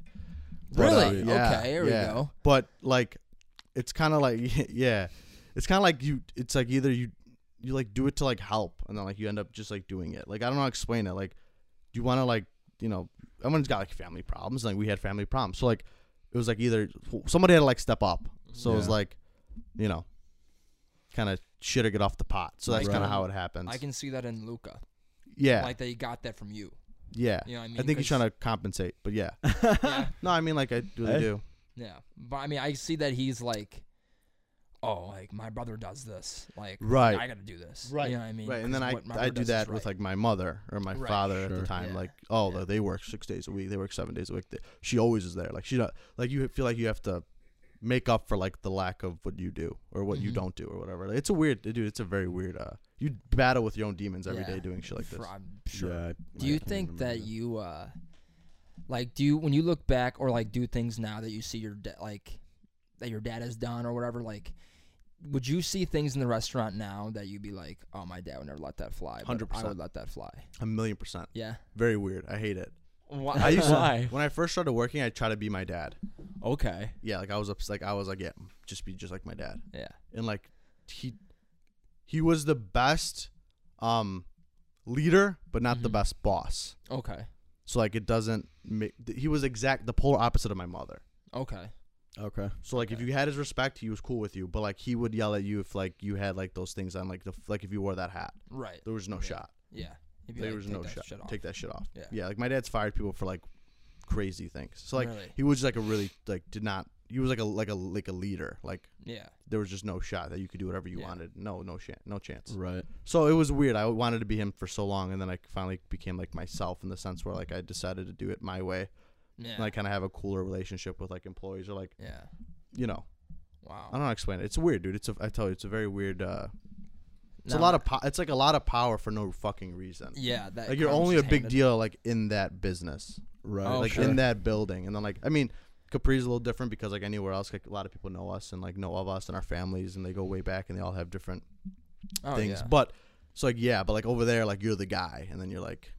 But, uh, Really? yeah, Okay, here we yeah. go. But like, it's kind of like yeah, it's kind of like you. It's like either you you like do it to like help, and then like you end up just like doing it. Like I don't know how to explain it. Like do you want to like you know everyone's got like family problems. Like we had family problems, so like it was like either somebody had to like step up. So it was like, you know, kind of shit or get off the pot. So that's Right. kind of how it happens. I can see that in Luca. yeah, Like that he got that from you. yeah. You know what I mean? I think he's trying to compensate, but yeah. [laughs] Yeah, No, I mean like I really Hey. do. yeah. But I mean, I see that he's like, oh, like my brother does this. Like, Right. I got to do this. Right. You know what I mean? Right, and then I I do that that is with right. like my mother or my Right. father at the time. Yeah. Like, oh, Yeah. they work six days a week. They work seven days a week. They- She always is there. Like she not like you feel like you have to make up for like the lack of what you do or what you Mhm. don't do or whatever. Like, it's a weird, dude. It's a very weird. Uh, you battle with your own demons every day Yeah. doing shit like this. For- I'm sure. Yeah. I- Do you can't think that imagine. you uh like do you when you look back or like do things now that you see your da- like that your dad has done or whatever like would you see things in the restaurant now that you'd be like oh my dad would never let that fly 100%. I would let that fly A million percent. yeah Very weird. I hate it. why I used why to when I first started working, I try to be my dad. Okay. Yeah, like I was ups- like I was like yeah, just be just like my dad. Yeah. and like he he was the best um leader but not the Mhm. best boss Okay. so like it doesn't make he was exact the polar opposite of my mother Okay. Okay. so like if you had his respect he was cool with you but like he would yell at you if like you had like those things on like the like if you wore that hat Right. there was no shot Yeah. He'd be there like, was "Take no that shot shit off." take that shit off Yeah. yeah like my dad's fired people for like crazy things so like Really? he was like a really like did not he was like a like a like a leader like Yeah. there was just no shot that you could do whatever you Yeah. wanted no no chance no chance Right. So it was weird. I wanted to be him for so long, and then I finally became like myself in the sense where like I decided to do it my way, Yeah. and I kind of have a cooler relationship with like employees or like yeah. you know Wow. I don't know how to explain it. It's weird, dude. It's a I tell you, it's a very weird. uh It's a lot of po- it's like a lot of power for no fucking reason. Yeah. That Like you're only a big deal like in that business, Right. Oh, like sure. in that building, and then like I mean. Capri's a little different because like anywhere else, like a lot of people know us and like know of us and our families, and they go way back and they all have different Oh, things. Yeah. But it's like yeah, but like over there, like you're the guy, and then you're like,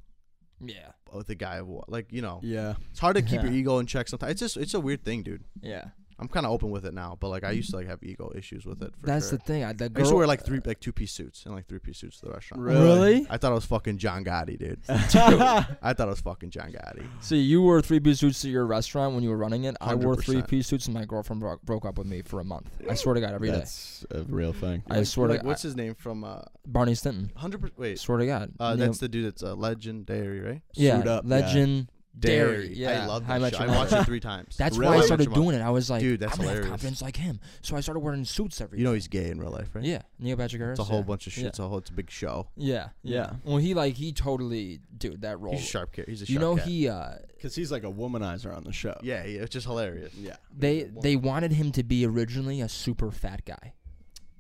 yeah. With the guy of what? Like you know, Yeah. it's hard to keep your ego in check sometimes. It's just it's a weird thing, dude. Yeah. I'm kind of open with it now, but like I used to like have ego issues with it. For That's sure. the thing. I, the I used to wear like three like two piece suits and like three piece suits to the restaurant. Really? I thought I was fucking John Gotti, dude. [laughs] [laughs] I thought I was fucking John Gotti. See, you wore three piece suits to your restaurant when you were running it. I wore three piece suits, and my girlfriend broke, broke up with me for a month. I swear to God, every day. That's a real thing. I swear like, to God. what's his name from uh Barney Stinson. hundred percent? Wait, Swear to God. uh, Neil- that's the dude that's uh, legendary, right? yeah, Suit Up, yeah. legend. Dairy. Yeah, I love How I that show. I watched it three times. [laughs] That's Really? why I How I Met started Your doing it. I was like, Dude, that's I'm gonna have hilarious. confidence like him. So I started wearing suits every You know he's gay in real life, right? Yeah, Neil Patrick Harris. It's a whole yeah. bunch of shit. Yeah. It's a whole. It's a big show. Yeah, yeah. Well, he like he totally, dude, that role. He's a sharp cat. He's a sharp you know, cat. he uh, Because he's like a womanizer on the show. Yeah, he, it's just hilarious. Yeah. they they wanted him to be originally a super fat guy.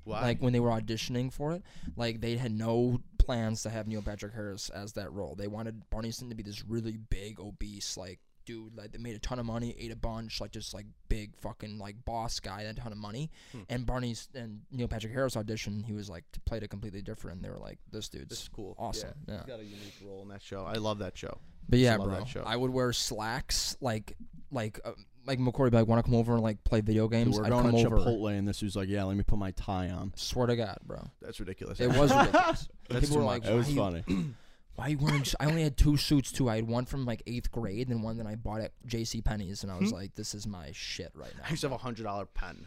Why? Like when they were auditioning for it, like they had no plans to have Neil Patrick Harris as that role. They wanted Barney Stinson to be this really big, obese, like dude, like that made a ton of money, ate a bunch, like just like big fucking like boss guy, had a ton of money. Hmm. And Barney's and Neil Patrick Harris audition, he was like played it completely different. And they were like, this dude's This is cool. awesome. Yeah. Yeah. He's got a unique role in that show. I love that show. But yeah, bro. I would wear slacks like like uh, like McCory would be like want to come over and like play video Dude, games. we're I'd going come to over. Chipotle, and this dude's like, "Yeah, let me put my tie on." Swear to God, bro, That's ridiculous. it was [laughs] ridiculous. That's People too were like, much. It was why you- funny. [clears throat] Why you wearing? I only had two suits too. I had one from like eighth grade, and one that I bought at J.C. Penney's, and I was Hmm. like, "This is my shit right now." I used to have a hundred dollar pen.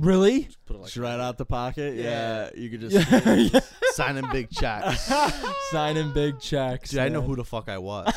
Really? Just put it like Just right out the pocket. Yeah. Yeah, you could just. [laughs] yeah. [laughs] signing big checks. [laughs] Signing big checks. Dude, I know man. who the fuck I was.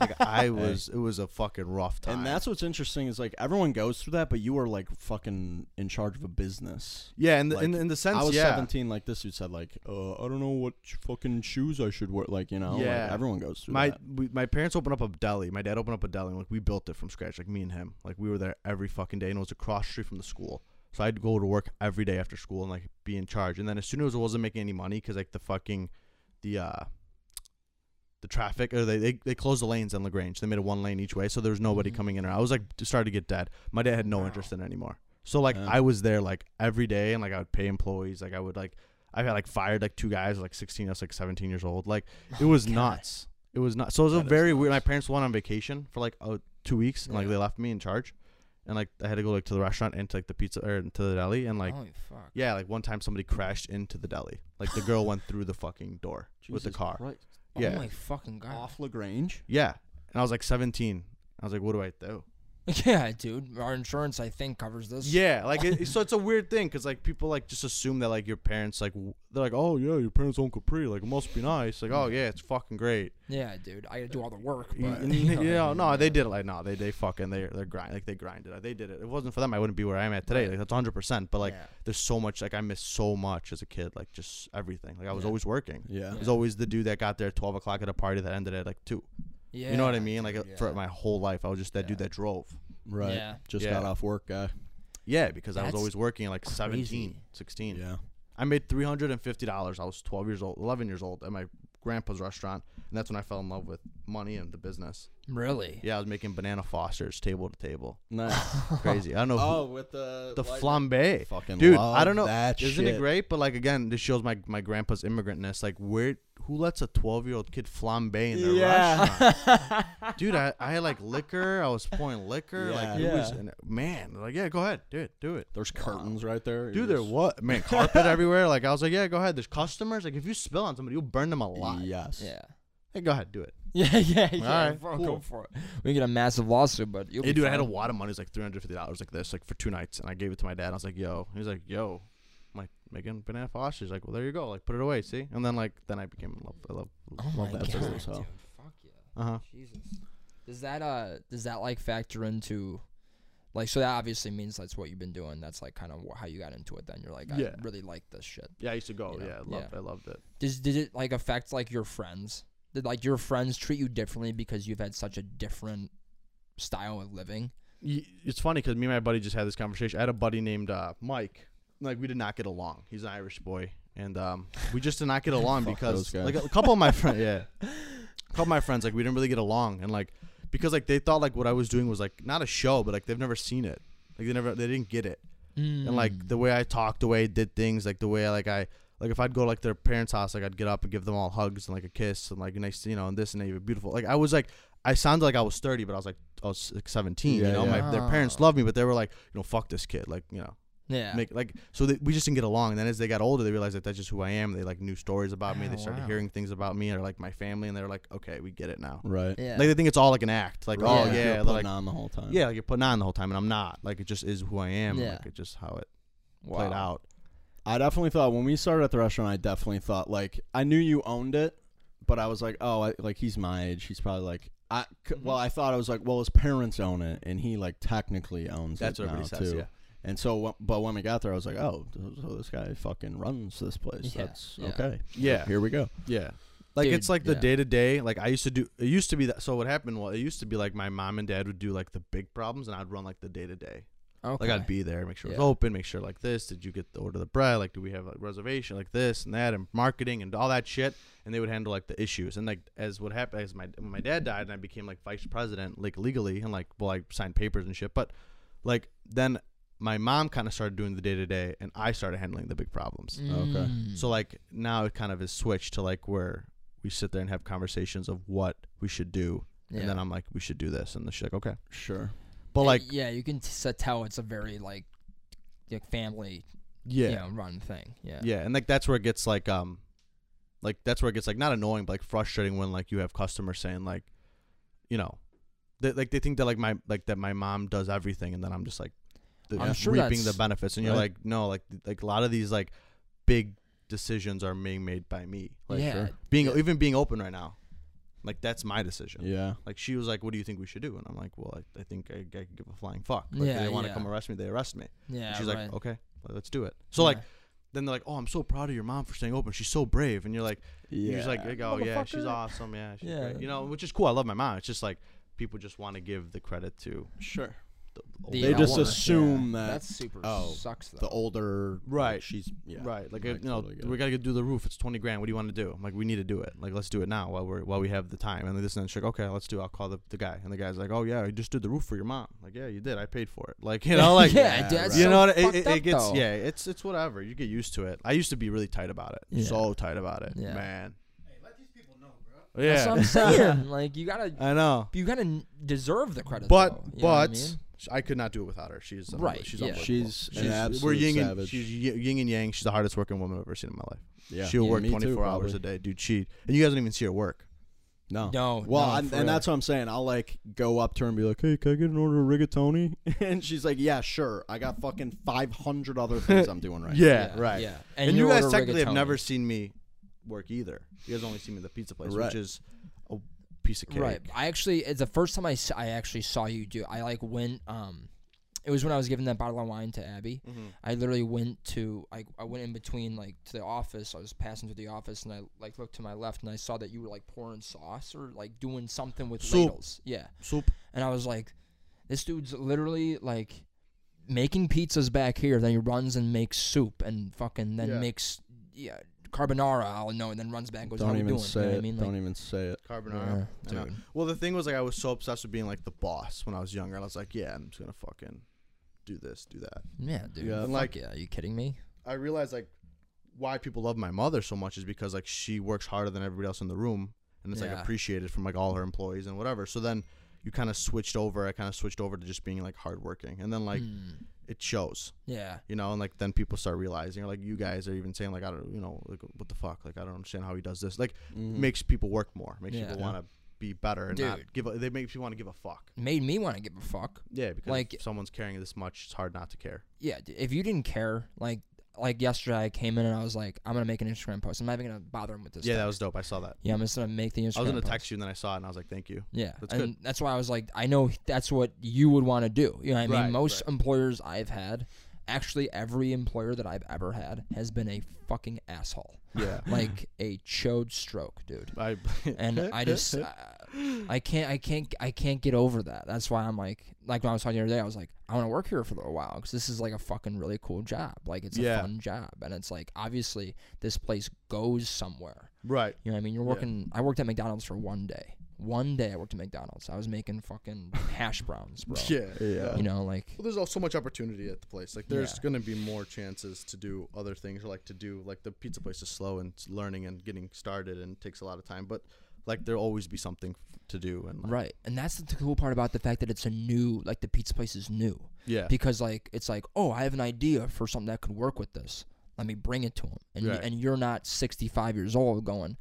Like I was. It was a fucking rough time. And that's what's interesting is like everyone goes through that, but you were like fucking in charge of a business. yeah. In the like, in, in the sense, I was yeah. 17, like this dude said, like, uh, I don't know what sh- fucking shoes I should wear. Like, you know, like, Yeah. everyone goes through My that. we, my parents opened up a deli. My dad opened up a deli. And, like we built it from scratch. Like me and him. Like we were there every fucking day, and it was across the street from the school. So I'd go to work every day after school and like be in charge. And then as soon as I wasn't making any money, because like the fucking the uh the traffic or they, they they closed the lanes in Lagrange. They made it one lane each way, so there was nobody Mhm. coming in. Or I was like started to get dead. My dad had no Wow. interest in it anymore. So like Yeah. I was there like every day, and like I would pay employees. Like I would like I had like fired like two guys like 16, I was like 17 years old. Like it was God. nuts. It was nuts. So it was a very weird. My parents went on vacation for like uh, two weeks, and like they left me in charge, and like I had to go like to the restaurant and to like the pizza or to the deli, and like Holy fuck. yeah, like one time somebody crashed into the deli. Like the girl went through the fucking door with the Jesus car. Christ. Yeah. Oh my fucking god. Off Lagrange. Yeah, and I was like 17. I was like, what do I do? [laughs] Yeah, dude. Our insurance, I think, covers this. Yeah, like it, [laughs] so it's a weird thing because like people like just assume that like your parents like w- they're like oh yeah your parents own Capri like it must be nice like oh yeah it's fucking great Yeah, dude. I gotta do all the work. you, But, [laughs] you know no they did it like no they they fucking they they're grind like they grinded it they did it it wasn't for them I wouldn't be where I'm at today like that's 100 percent but like yeah. there's so much like I missed so much as a kid like just everything like I was Yeah. always working Yeah. I was always the dude that got there at 12 o'clock at a party that ended at like two yeah. you know what I mean like dude, uh, for my whole life I was just that dude that drove Right. Yeah. Just Yeah. got off work, guy. yeah because I was always working at like 17 16 Yeah. I made three hundred and fifty dollars. I was twelve years old, eleven years old, at my grandpa's restaurant, and that's when I fell in love with money and the business. Really? Yeah, I was making banana Fosters table to table. Nice. [laughs] Crazy. I don't know. [laughs] who- oh, with the the like- flambe. Fucking Dude, love I don't know. That Isn't shit. it great? But like again, this shows my my grandpa's immigrantness. Like, where who lets a twelve year old kid flambe in their Yeah. restaurant? [laughs] Dude, I, I had like liquor. I was pouring liquor. Like, Yeah. was and, man. Like, yeah, go ahead, do it, do it. There's curtains right there. Dude, You're there what? Man, carpet everywhere. Like, I was like, yeah, go ahead. There's customers. Like, if you spill on somebody, you'll burn them alive. Yes. Yeah. Hey, go ahead, do it. [laughs] Yeah, yeah, yeah. right, bro, cool. Go for it. We get a massive lawsuit, but you'll Hey, be dude, I had a fine. wad of money. It was like three hundred fifty dollars, like this, like for two nights, and I gave it to my dad. I was like, "Yo," he was like, "Yo," I'm like making banana Fosters. Like, well, there you go. Like, put it away. See, and then like then I became in love. I love. Oh my that god, business, dude. Fuck yeah. Uh huh. Jesus. Does that uh does that like factor into like so that obviously means that's what you've been doing. That's like kind of wh- how you got into it. Then you're like, I Yeah. really like this shit. Yeah, I used to go. You know, yeah, I loved. yeah. I loved it. Does did it like affect like your friends? Did like your friends treat you differently because you've had such a different style of living? It's funny because me and my buddy just had this conversation. I had a buddy named uh, Mike. Like we did not get along. He's an Irish boy, and um, we just did not get [laughs] along because like a couple of my friends, [laughs] yeah, a couple of my friends, like we didn't really get along, and like because like they thought like what I was doing was like not a show, but like they've never seen it. Like they never, they didn't get it. and Mm. like the way I talked, the way I did things, like the way I like I like if I'd go like their parents' house, like I'd get up and give them all hugs and like a kiss and like nice, you know, and this and that, you're beautiful. Like I was like, I sounded like I was thirty, but I was like I was like seventeen. Yeah, you know, yeah. my their parents Oh. loved me, but they were like, you know, fuck this kid, like you know, yeah. make like so they, we just didn't get along. And then as they got older, they realized that that's just who I am. They like knew stories about me. Oh, They started wow. hearing things about me or like my family, and they were like, okay, we get it now. Right. yeah. Like they think it's all like an act. Like oh, Right. oh You're yeah, they're putting like on the whole time. yeah, like you're putting on the whole time, and I'm not. Like it just is who I am. Yeah. Like it's just how it wow. played out. I definitely thought when we started at the restaurant, I definitely thought like I knew you owned it, but I was like, oh, I, like he's my age. He's probably like, I c- Mm-hmm. well, I thought I was like, well, his parents own it, and he like technically owns That's it what now everybody says. too. Yeah. And so, wh- but when we got there, I was like, oh, so this guy fucking runs this place. Yeah, That's yeah. okay. Yeah. Here we go. Yeah. Like Dude, it's like the yeah. day to day. Like I used to do. It used to be that. So what happened? Well, it used to be like my mom and dad would do like the big problems, and I'd run like the day to day. Okay. Like I'd be there, make sure it's Yeah. open, make sure like this. Did you get the order of the bread? Like, do we have a reservation? Like this and that, and marketing and all that shit. And they would handle like the issues. And like as what happened, as my when my dad died, and I became like vice president, like legally, and like well, I signed papers and shit. But like then my mom kind of started doing the day to day, and I started handling the big problems. Okay. Mm. So like now it kind of is switched to like where we sit there and have conversations of what we should do, yeah. and then I'm like, we should do this, and she's like, okay. Sure. But Uh, like, yeah, you can t- s- tell it's a very like, like family, yeah, you know, run thing. Yeah. yeah, and like that's where it gets like um, like that's where it gets like not annoying, but like frustrating when like you have customers saying like, you know, they, like they think that like my like that my mom does everything, and then I'm just like, the, I'm sure reaping the benefits, and you're Right. like, no, like like a lot of these like big decisions are being made by me, like yeah. sure. being yeah. even being open right now, like that's my decision. Yeah. Like she was like, "What do you think we should do?" And I'm like, "Well, I, I think I, I could give a flying fuck. Like, Yeah, if they want to yeah. come arrest me, they arrest me." Yeah. And she's right. like, "Okay, well, let's do it." So like, then they're like, "Oh, I'm so proud of your mom for staying open. She's so brave." And you're like, Yeah. "You're just like, like, oh yeah, she's awesome. Yeah, she's Yeah. great. You know, which is cool. I love my mom. It's just like people just want to give the credit to sure. The, The They just elder. assume Yeah. that- that's super oh, sucks though. The older, Right. like, she's yeah. Right, like I uh, you know, totally we gotta do the roof. It's twenty grand. What do you want to do? I'm like, we need to do it. Like, let's do it now while we're while we have the time. And this and she's like, okay, let's do. it. I'll call the, the guy. And the guy's like, oh yeah, I just did the roof for your mom. like, yeah, you did. I paid for it. Like, you [laughs] know, like yeah, Yeah, right. you so know what? It, it, it gets though. yeah. It's it's whatever. You get used to it. I used to be really tight about it. Yeah. So tight about it, Yeah. man. Hey, let these people know, bro. That's what Yeah, I'm saying. [laughs] like you gotta, I know. you gotta deserve the credit. But though, you know what I but mean? I could not do it without her. She's um, Right, She's yeah. unbelievable. She's an absolute we're yin and savage. she's y- yin and yang. She's the hardest working woman I've ever seen in my life. yeah. She'll Yeah, work 24 hours a day, dude. She and you guys don't even see her work. No. No, Well, no, and, and real. that's what I'm saying. I'll like go up to her and be like, "Hey, can I get an order of rigatoni?" [laughs] And she's like, "Yeah, sure. I got fucking 500 other things I'm doing right." [laughs] Yeah, Yeah, right. yeah. And, And you you guys order technically have never seen me work either. You guys only see me at the pizza place, Right. which is a piece of cake. Right. I actually, it's the first time I, I actually saw you do. I like went. Um, it was when I was giving that bottle of wine to Abby. Mhm. I literally went to. I I went in between like to the office. I was passing through the office and I like looked to my left and I saw that you were like pouring sauce or like doing something with Soup. ladles. Yeah. Soup. And I was like, this dude's literally like making pizzas back here. Then he runs and makes soup and fucking then Yeah. makes yeah carbonara. I'll know, and then runs back and goes, Don't "How we even doing?" say you know it. I mean? Don't Like, even say it. Carbonara. Yeah, I know. dude. Well, the thing was like I was so obsessed with being like the boss when I was younger. I was like, yeah, I'm just gonna fucking do this, do that. yeah, dude. Yeah. fuck Like- yeah, are you kidding me? I realized like why people love my mother so much is because like she works harder than everybody else in the room, and it's Yeah. like appreciated from like all her employees and whatever. So then you kind of switched over. I kind of switched over to just being like hardworking, and then like Hmm. It shows, Yeah, you know. And like then people start realizing, or like you guys are even saying like I don't, you know, like what the fuck, like I don't understand how he does this. Like Mhm. makes people work more, makes Yeah. people want to be better and Dude. not give. A, they make you want to give a fuck. made me want to give a fuck. Yeah, because Like- if someone's caring this much, it's hard not to care. Yeah, if you didn't care, like like yesterday, I came in and I was like, I'm gonna make an Instagram post. I'm not even gonna bother him with this. yeah, that was dope. I saw that. Yeah, I'm just gonna make the Instagram. I was gonna post. text you and then I saw it and I was like, thank you. Yeah, That's and that's why I was like, I know that's what you would want to do. You know, what I mean, Right, most right. employers I've had, actually, every employer that I've ever had has been a fucking asshole, Yeah. [laughs] like a chode stroke, dude. I [laughs] And I just, uh, I can't, I can't, I can't get over that. That's why I'm like, like when I was talking the other day, I was like, I want to work here for a little while because this is like a fucking really cool job. Like it's a fun job, and it's like obviously this place goes somewhere. right. You know what I mean? You're Yeah. working. I worked at McDonald's for one day. One day I worked at McDonald's. I was making fucking hash [laughs] browns, bro. Yeah. Yeah. You know, like Well, there's also so much opportunity at the place. Like, there's Yeah. gonna be more chances to do other things, or like to do like the pizza place is slow and it's learning and getting started and takes a lot of time. But like, there'll always be something to do. And like, right, and that's the cool part about the fact that it's a new, like the pizza place is new yeah, because like it's like, oh, I have an idea for something that could work with this. Let me bring it to him, and Right. and you're not 65 years old going,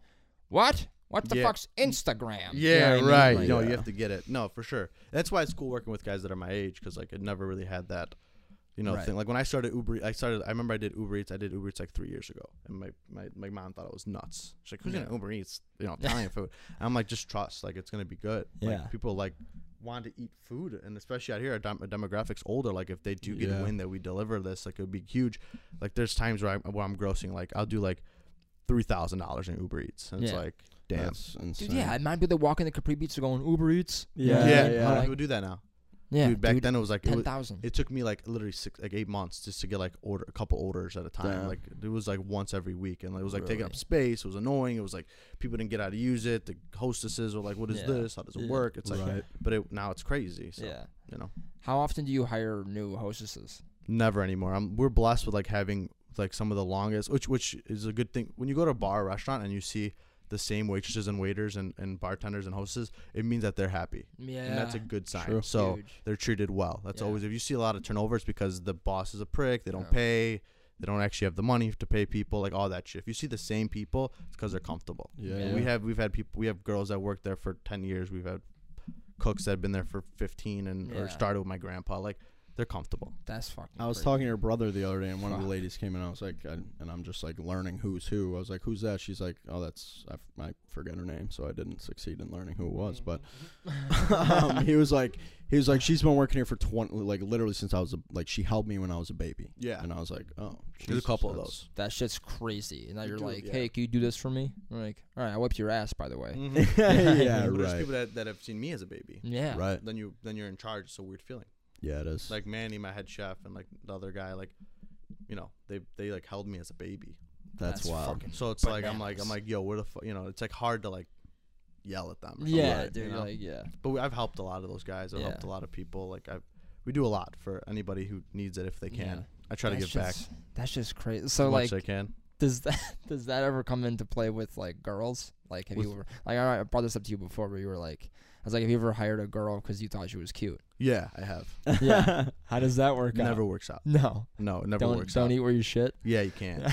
what? What the Yeah. fuck's Instagram? You know yeah, I mean? right. Like, no, you have to get it. No, for sure. That's why it's cool working with guys that are my age because like I never really had that. You know, Right. thing like when I started Uber, I started. I remember I did Uber Eats. I did Uber Eats like three years ago, and my my, my mom thought it was nuts. She's like, "Who's Yeah. gonna Uber Eats? You know, Italian [laughs] food." And I'm like, "Just trust. Like, it's gonna be good." Yeah. Like, people like want to eat food, and especially out here, our, dem- our demographics older. Like, if they do get Yeah. a win that we deliver this, like, it would be huge. Like, there's times where, I, where I'm grossing. Like, I'll do like three thousand dollars in Uber Eats, and it's like, damn. That's insane. Dude, yeah, it might be the walking the Capri Pizza going Uber Eats. Yeah, yeah, yeah. a lot of people do that now. yeah, dude, back then it was like it, thousand. it took me like literally six, like eight months just to get like order a couple orders at a time. Damn. Like it was like once every week, and it was like taking up space. It was annoying. It was like people didn't get how to use it. The hostesses were like, "What is Yeah. this? How does it Yeah. work?" It's like, Right. but it, now it's crazy. So yeah. you know, How often do you hire new hostesses? never anymore. I'm, we're blessed with like having like some of the longest, which which is a good thing. When you go to a bar or restaurant and you see the same waitresses and waiters and, and bartenders and hostesses, it means that they're happy. Yeah, And that's a good sign. True. So Huge. they're treated well. That's Yeah. always if you see a lot of turnovers because the boss is a prick, they don't Yeah. pay, they don't actually have the money to pay people, like all that shit. If you see the same people, it's because they're comfortable. Yeah. Yeah. We have we've had people we have girls that worked there for ten years. We've had cooks that have been there for fifteen and Yeah. or started with my grandpa. Like they're comfortable. That's fucking. I was crazy. talking to her brother the other day, and one of the ladies came in. I was like, I, and I'm just like learning who's who. I was like, who's that? She's like, oh, that's I, f- I forget her name, so I didn't succeed in learning who it was. But [laughs] um, he was [laughs] like, he was like, she's been working here for twenty, like literally since I was a, like, she helped me when I was a baby. Yeah. and I was like, oh, There's a couple of those. That shit's crazy. And now you're do, like, yeah. hey, can you do this for me? I'm like, all right, I wiped your ass, by the way. [laughs] yeah, But There's people that, that have seen me as a baby. Yeah. right. Then you then you're in charge. It's a weird feeling. Yeah, it is. Like Manny, my head chef, and like the other guy, like you know they they like held me as a baby. that's, that's wild. So it's like I'm like I'm like yo, where the fuck? You know, it's like hard to like yell at them. or Yeah, dude. you know? Like, yeah. But we, I've helped a lot of those guys. I've helped a lot of people. Like I, we do a lot for anybody who needs it if they can. Yeah. I try to That's give back That's just crazy. So much like, I can. does that [laughs] does that ever come into play with like girls? Like, have you With- ever like I I brought this up to you before, where you were like, I was like, have you ever hired a girl because you thought she was cute? Yeah, I have. [laughs] Yeah. How does that work out? never works out. No. No, it never don't works don't out. eat where you shit. Yeah, you can't.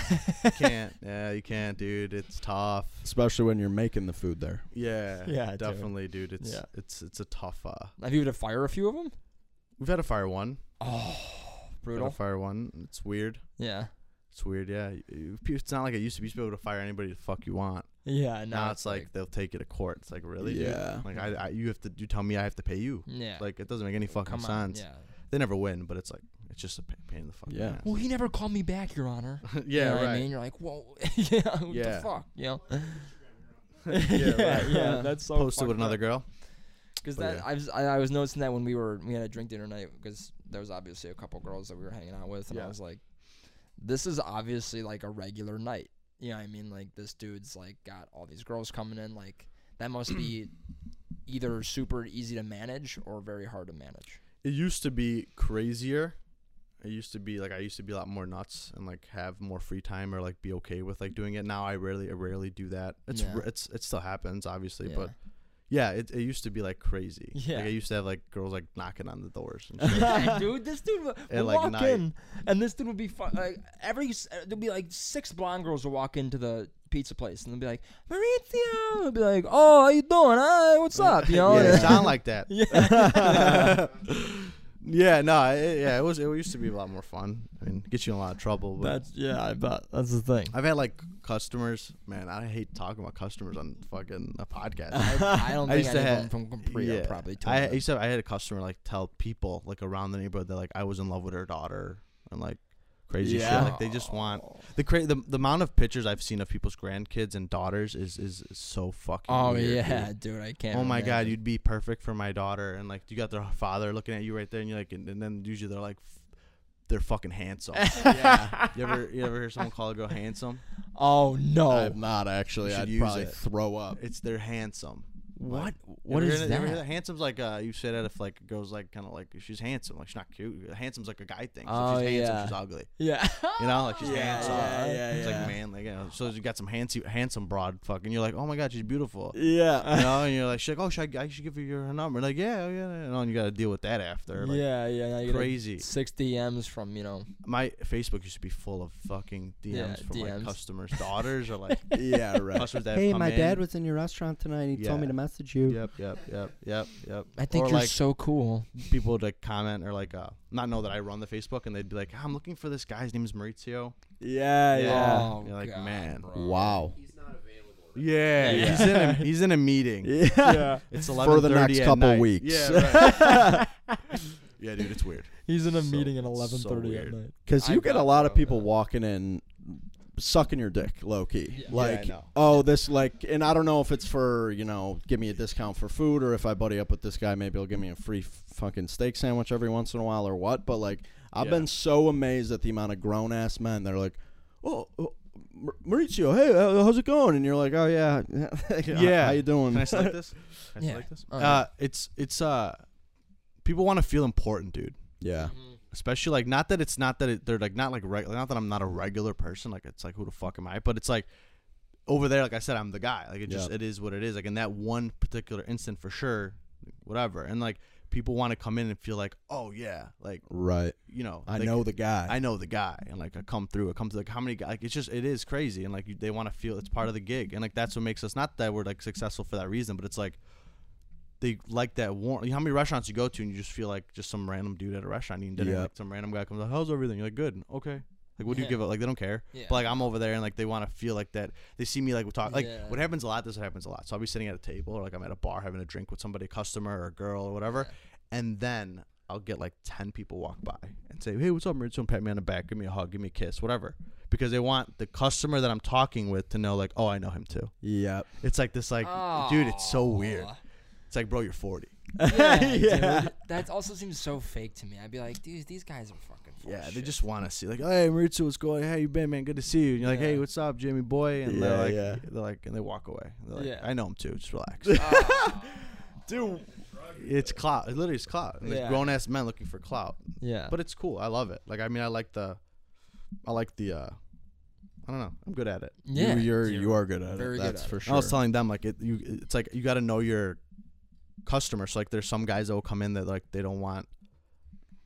you [laughs] can't. Yeah, you can't, dude. It's tough. Especially when you're making the food there. Yeah, Yeah, definitely, dude. It's Yeah. it's it's a tough. uh Have you had to fire a few of them? We've had to fire one. Oh, Had to brutal. fire one. It's weird. Yeah. It's weird. Yeah, You- you- it's not like it used to be. You used to be able to fire anybody the fuck you want. Yeah. now it's like, they'll take you to court. It's like really, dude? Yeah. Like I, I, you have to. You tell me I have to pay you. yeah. Like it doesn't make any fucking Come on. sense. Yeah. They never win, but it's like it's just a pain in the fucking Yeah. ass. Well, he never called me back, Your Honor. [laughs] yeah, you know right. what I mean? You're like, whoa, [laughs] yeah, what Yeah. the fuck, you know? [laughs] yeah, right. yeah, that's so. Posted with another girl. Because oh, that yeah. I was I, I was noticing that when we were we had a drink dinner night because there was obviously a couple girls that we were hanging out with and I was like, this is obviously like a regular night. you know, what I mean, like this dude's like got all these girls coming in. Like that must be [clears throat] either super easy to manage or very hard to manage. It used to be crazier. It used to be like I used to be a lot more nuts and like have more free time or like be okay with like doing it. Now I rarely, I rarely do that. It's Yeah. r it's it still happens obviously, Yeah. but yeah, it, it used to be like crazy. Yeah. like I used to have like girls like knocking on the doors. And [laughs] shit. yeah, dude, this dude would, would like, walk night. in, and this dude would be fu- like every uh, there'd be like six blonde girls would walk into the pizza place, and they'd be like, Maurizio, I'd be like, oh, how you doing? Hi, what's up? You [laughs] know, yeah, sound like that. [laughs] yeah, yeah, no, it, yeah, it was. It used to be a lot more fun. I mean, get you in a lot of trouble. But that's yeah, I bet that's the thing. I've had like customers. Man, I hate talking about customers on fucking a podcast. I, [laughs] I don't I think used to have- from Capri are probably told I that. used to. Have, I had a customer like tell people like around the neighborhood that like I was in love with her daughter and like crazy Yeah. shit. Like they just want the cra- the the amount of pictures I've seen of people's grandkids and daughters is is, is so fucking. Oh weird, yeah, dude. dude, I can't. Oh my god, you'd be perfect for my daughter, and like you got their [laughs] father looking at you right there, and you're like, and, and then usually they're like, f- they're fucking handsome. [laughs] yeah. you ever you ever hear someone call a girl handsome? Oh no, I've not actually. I'd probably it. throw up. It's they're handsome. What? Like, What you ever is hear You ever hear that? that? Handsome's like uh, you said that if like a girl's like kind of like she's handsome, like she's not cute. Handsome's like a guy thing. So Oh, if she's handsome, yeah. she's ugly. Yeah, You know, like she's [laughs] Yeah, handsome. yeah, yeah, it's yeah. like man, like you know. So you got some handsome, handsome broad, fucking. You're like, oh my god, she's beautiful. Yeah. You know, and you're like, she's like, oh, should I, I should give her your number? Like, yeah, oh, yeah, you know, and you got to deal with that after. Like, yeah, yeah. Now you get, like, crazy. Six DMs from you know. My Facebook used to be full of fucking DMs Yeah, from like customers' daughters or like [laughs] yeah. Right. customers that have come in. was in your restaurant tonight. He told me to message you. Yep, yep, yep, yep, yep. I think or you're like so cool. people would like comment or like uh not know that I run the Facebook and they'd be like, I'm looking for this guy. His name is Maurizio. Yeah. Yeah. Oh, You're like, God, man. bro. Wow. He's not available. Right? Yeah, Yeah. he's in a he's in a meeting. [laughs] Yeah. [laughs] It's For the next couple night. weeks. Yeah, [laughs] right. yeah, dude, it's weird. He's in a So- meeting at so 11:30 at night. Because I you get a lot of people yeah. walking in, sucking your dick, low key. Yeah. Like, Yeah, I know. oh, this like, and I don't know if it's for you know, give me a discount for food, or if I buddy up with this guy, maybe he'll give me a free fucking steak sandwich every once in a while, or what. But like, I've Yeah. been so amazed at the amount of grown ass men. They're like, oh. oh Mar- Maurizio, hey, how's it going? And you're like, oh yeah, [laughs] Yeah. how you doing? Can I select [laughs] this? Can I Yeah. select this? Oh, Uh, it's it's uh, people want to feel important, dude. yeah, especially like not that it's not that it, they're like not like regular not that I'm not a regular person like it's like who the fuck am I but it's like over there like I said I'm the guy like it just it is what it is like in that one particular instant for sure whatever and like people want to come in and feel like oh yeah like right. you know I like, know the guy. I know the guy and like I come through it comes like how many guys like it's just it is crazy and like you, they want to feel it's part of the gig and like that's what makes us not that we're like successful for that reason but it's like they like that warm. You know how many restaurants you go to and you just feel like just some random dude at a restaurant eating dinner. Yep. Like some random guy comes like, "How's everything?" You're like, "Good, okay." Like, what do you give it? Like, they don't care. Yeah. But like, I'm over there and like they want to feel like that. They see me like we talk. Like, Yeah. what happens a lot. This happens a lot. So I'll be sitting at a table or like I'm at a bar having a drink with somebody, a customer or a girl or whatever, and then I'll get like ten people walk by and say, "Hey, what's up, Maurizio?" And pat me on the back, give me a hug, give me a kiss, whatever, because they want the customer that I'm talking with to know like, "Oh, I know him too." Yep. It's like this, like, dude, it's so weird. It's like, bro, you're 40. [laughs] Yeah, Yeah. dude. That also seems so fake to me. I'd be like, dude, these guys are fucking. Full Yeah, of they shit. just want to see like, hey, Maurizio, what's going? Hey, you been, man? Good to see you. And you're like, hey, what's up, Jimmy boy? And Yeah, they're like, yeah. they're like, and they walk away. They're like, Yeah. I know him too. Just relax. Ah, [laughs] Dude. it's clout. It literally is clout. And Yeah. Grown ass men looking for clout, yeah. but it's cool. I love it. Like, I mean, I like the, I like the, uh, I don't know. I'm good at it. yeah, you, you're dude. you are good at Very it. good That's at for it. sure. I was telling them like it. You, it's like you got to know your customers. So, like, there's some guys that will come in that like they don't want,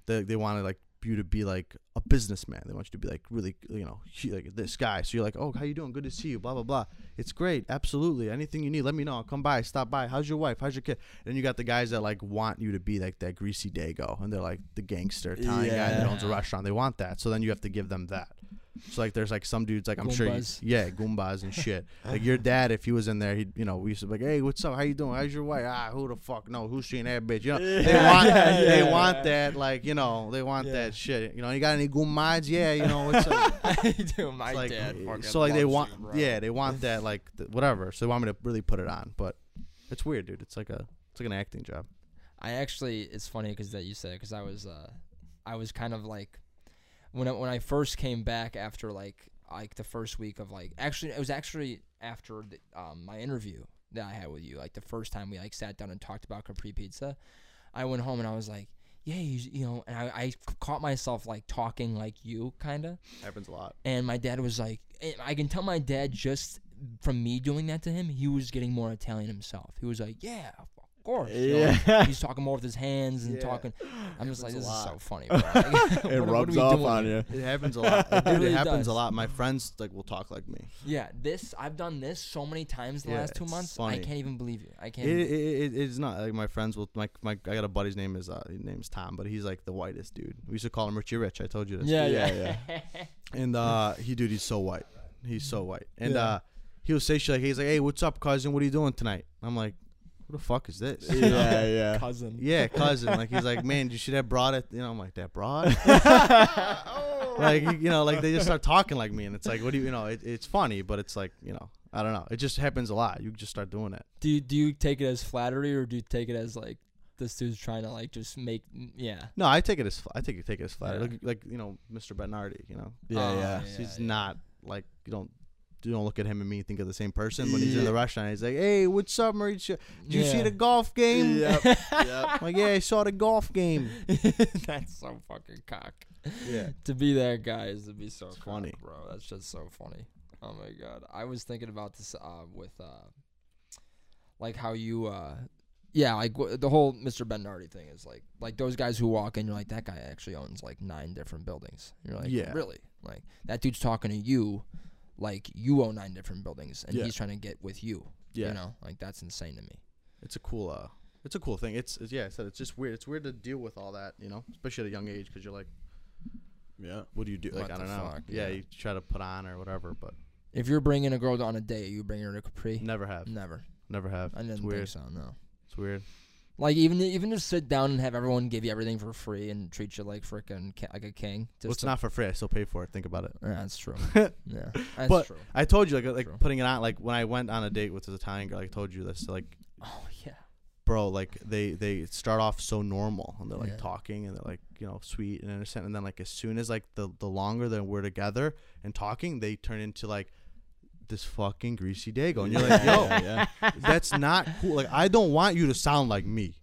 they they want to like you to be like a businessman. They want you to be like really, you know, like this guy. So you're like, oh, how you doing? Good to see you. Blah blah blah. It's great. Absolutely. Anything you need, let me know. I'll come by. Stop by. How's your wife? How's your kid? And then you got the guys that like want you to be like that greasy dago, and they're like the gangster Italian guy that owns a restaurant. They want that. So then you have to give them that. So like, there's like some dudes like I'm sure, you, yeah, goombas and [laughs] shit. like your dad, if he was in there, he'd you know we used to be like, hey, what's up? How you doing? How's your wife? Ah, who the fuck? No, who's she and that bitch? You know, they want [laughs] Yeah, they yeah, want yeah. that like you know they want Yeah. that shit. You know, you got any goombas? Yeah, you know it's like, [laughs] I do. My like dad. so like they want bro. yeah they want that like th- whatever. So they want me to really put it on, but it's weird, dude. It's like a it's like an acting job. I actually, it's funny because that you said because I was, uh, I was kind of like, when I, when I first came back after like like the first week of like actually it was actually after the, um, my interview that I had with you. Like the first time we like sat down and talked about Capri Pizza, I went home and I was like, yeah, you, you know, and I, I caught myself like talking like you kind of. Happens a lot. And my dad was like, I can tell my dad just from me doing that to him, he was getting more Italian himself. He was like, yeah, of course. you know, Yeah. He's talking more with his hands and Yeah. talking. I'm just like, this is so funny. Bro. [laughs] Like, it [laughs] what rubs we off doing on you. It happens a lot. [laughs] Dude, really it happens does. a lot. My friends like will talk like me. Yeah, this I've done this so many times the Yeah, last two months. funny. I can't even believe you. I can't. It, it, it, it's not like my friends will my my I got a buddy's name is uh his name's Tom, but he's like the whitest dude. We used to call him Richie Rich. I told you this. yeah, Yeah, yeah, And uh he dude, he's so white. He's so white. And Yeah. uh he'll say shit like he's like, Hey, what's up, cousin? What are you doing tonight? I'm like, Who the fuck is this? yeah, [laughs] yeah. Cousin. Yeah, cousin. Like he's like, man, you should have brought it. You know, I'm like that broad. [laughs] [laughs] like you know, like they just start talking like me, and it's like, what do you, you know? It, it's funny, but it's like, you know, I don't know. It just happens a lot. You just start doing it. Do you, do you take it as flattery or do you take it as like this dude's trying to like just make yeah? No, I take it as I take it take it as flat. Yeah. Like, like you know, Mr. Bernardi. You know, Yeah, Oh, yeah. he's yeah. not like you don't. You don't look at him and me and think of the same person. When he's in the restaurant, he's like, "Hey, what's up, Maurizio? Did you see the golf game?" Yep. [laughs] yep. Like, "Yeah, I saw the golf game." [laughs] That's so fucking cock. Yeah. to be that guy is to be so cock, funny. bro. That's just so funny. Oh my god, I was thinking about this uh, with uh, like how you uh, yeah, like w- the whole Mr. Bernardi thing is like like those guys who walk in, you're like that guy actually owns like nine different buildings. You're like, Yeah. really? Like that dude's talking to you, like you own nine different buildings, and Yeah. he's trying to get with you. Yeah. You know, like that's insane to me. it's a cool uh it's a cool thing it's, it's yeah i said it's just weird it's weird to deal with all that you know especially at a young age because you're like Yeah. what do you do like What i don't know fuck, yeah. yeah. you try to put on or whatever but If you're bringing a girl on a date, you bring her to Capri. never have Never. never have I it's didn't weird think so. No. it's weird Like even even just sit down and have everyone give you everything for free and treat you like freaking ki- like a king. Just well, it's to- not for free i still pay for it think about it Yeah, that's true. [laughs] yeah, that's But- true. i told you like like True. putting it on like when i went on a date with this italian girl i told you this like Oh yeah. bro like they they start off so normal and they're like Yeah. talking and they're like you know sweet and innocent and then like as soon as like the the longer that we're together and talking they turn into like this fucking greasy dago and you're like yo yeah, [laughs] yeah. that's not cool. Like I don't want you to sound like me.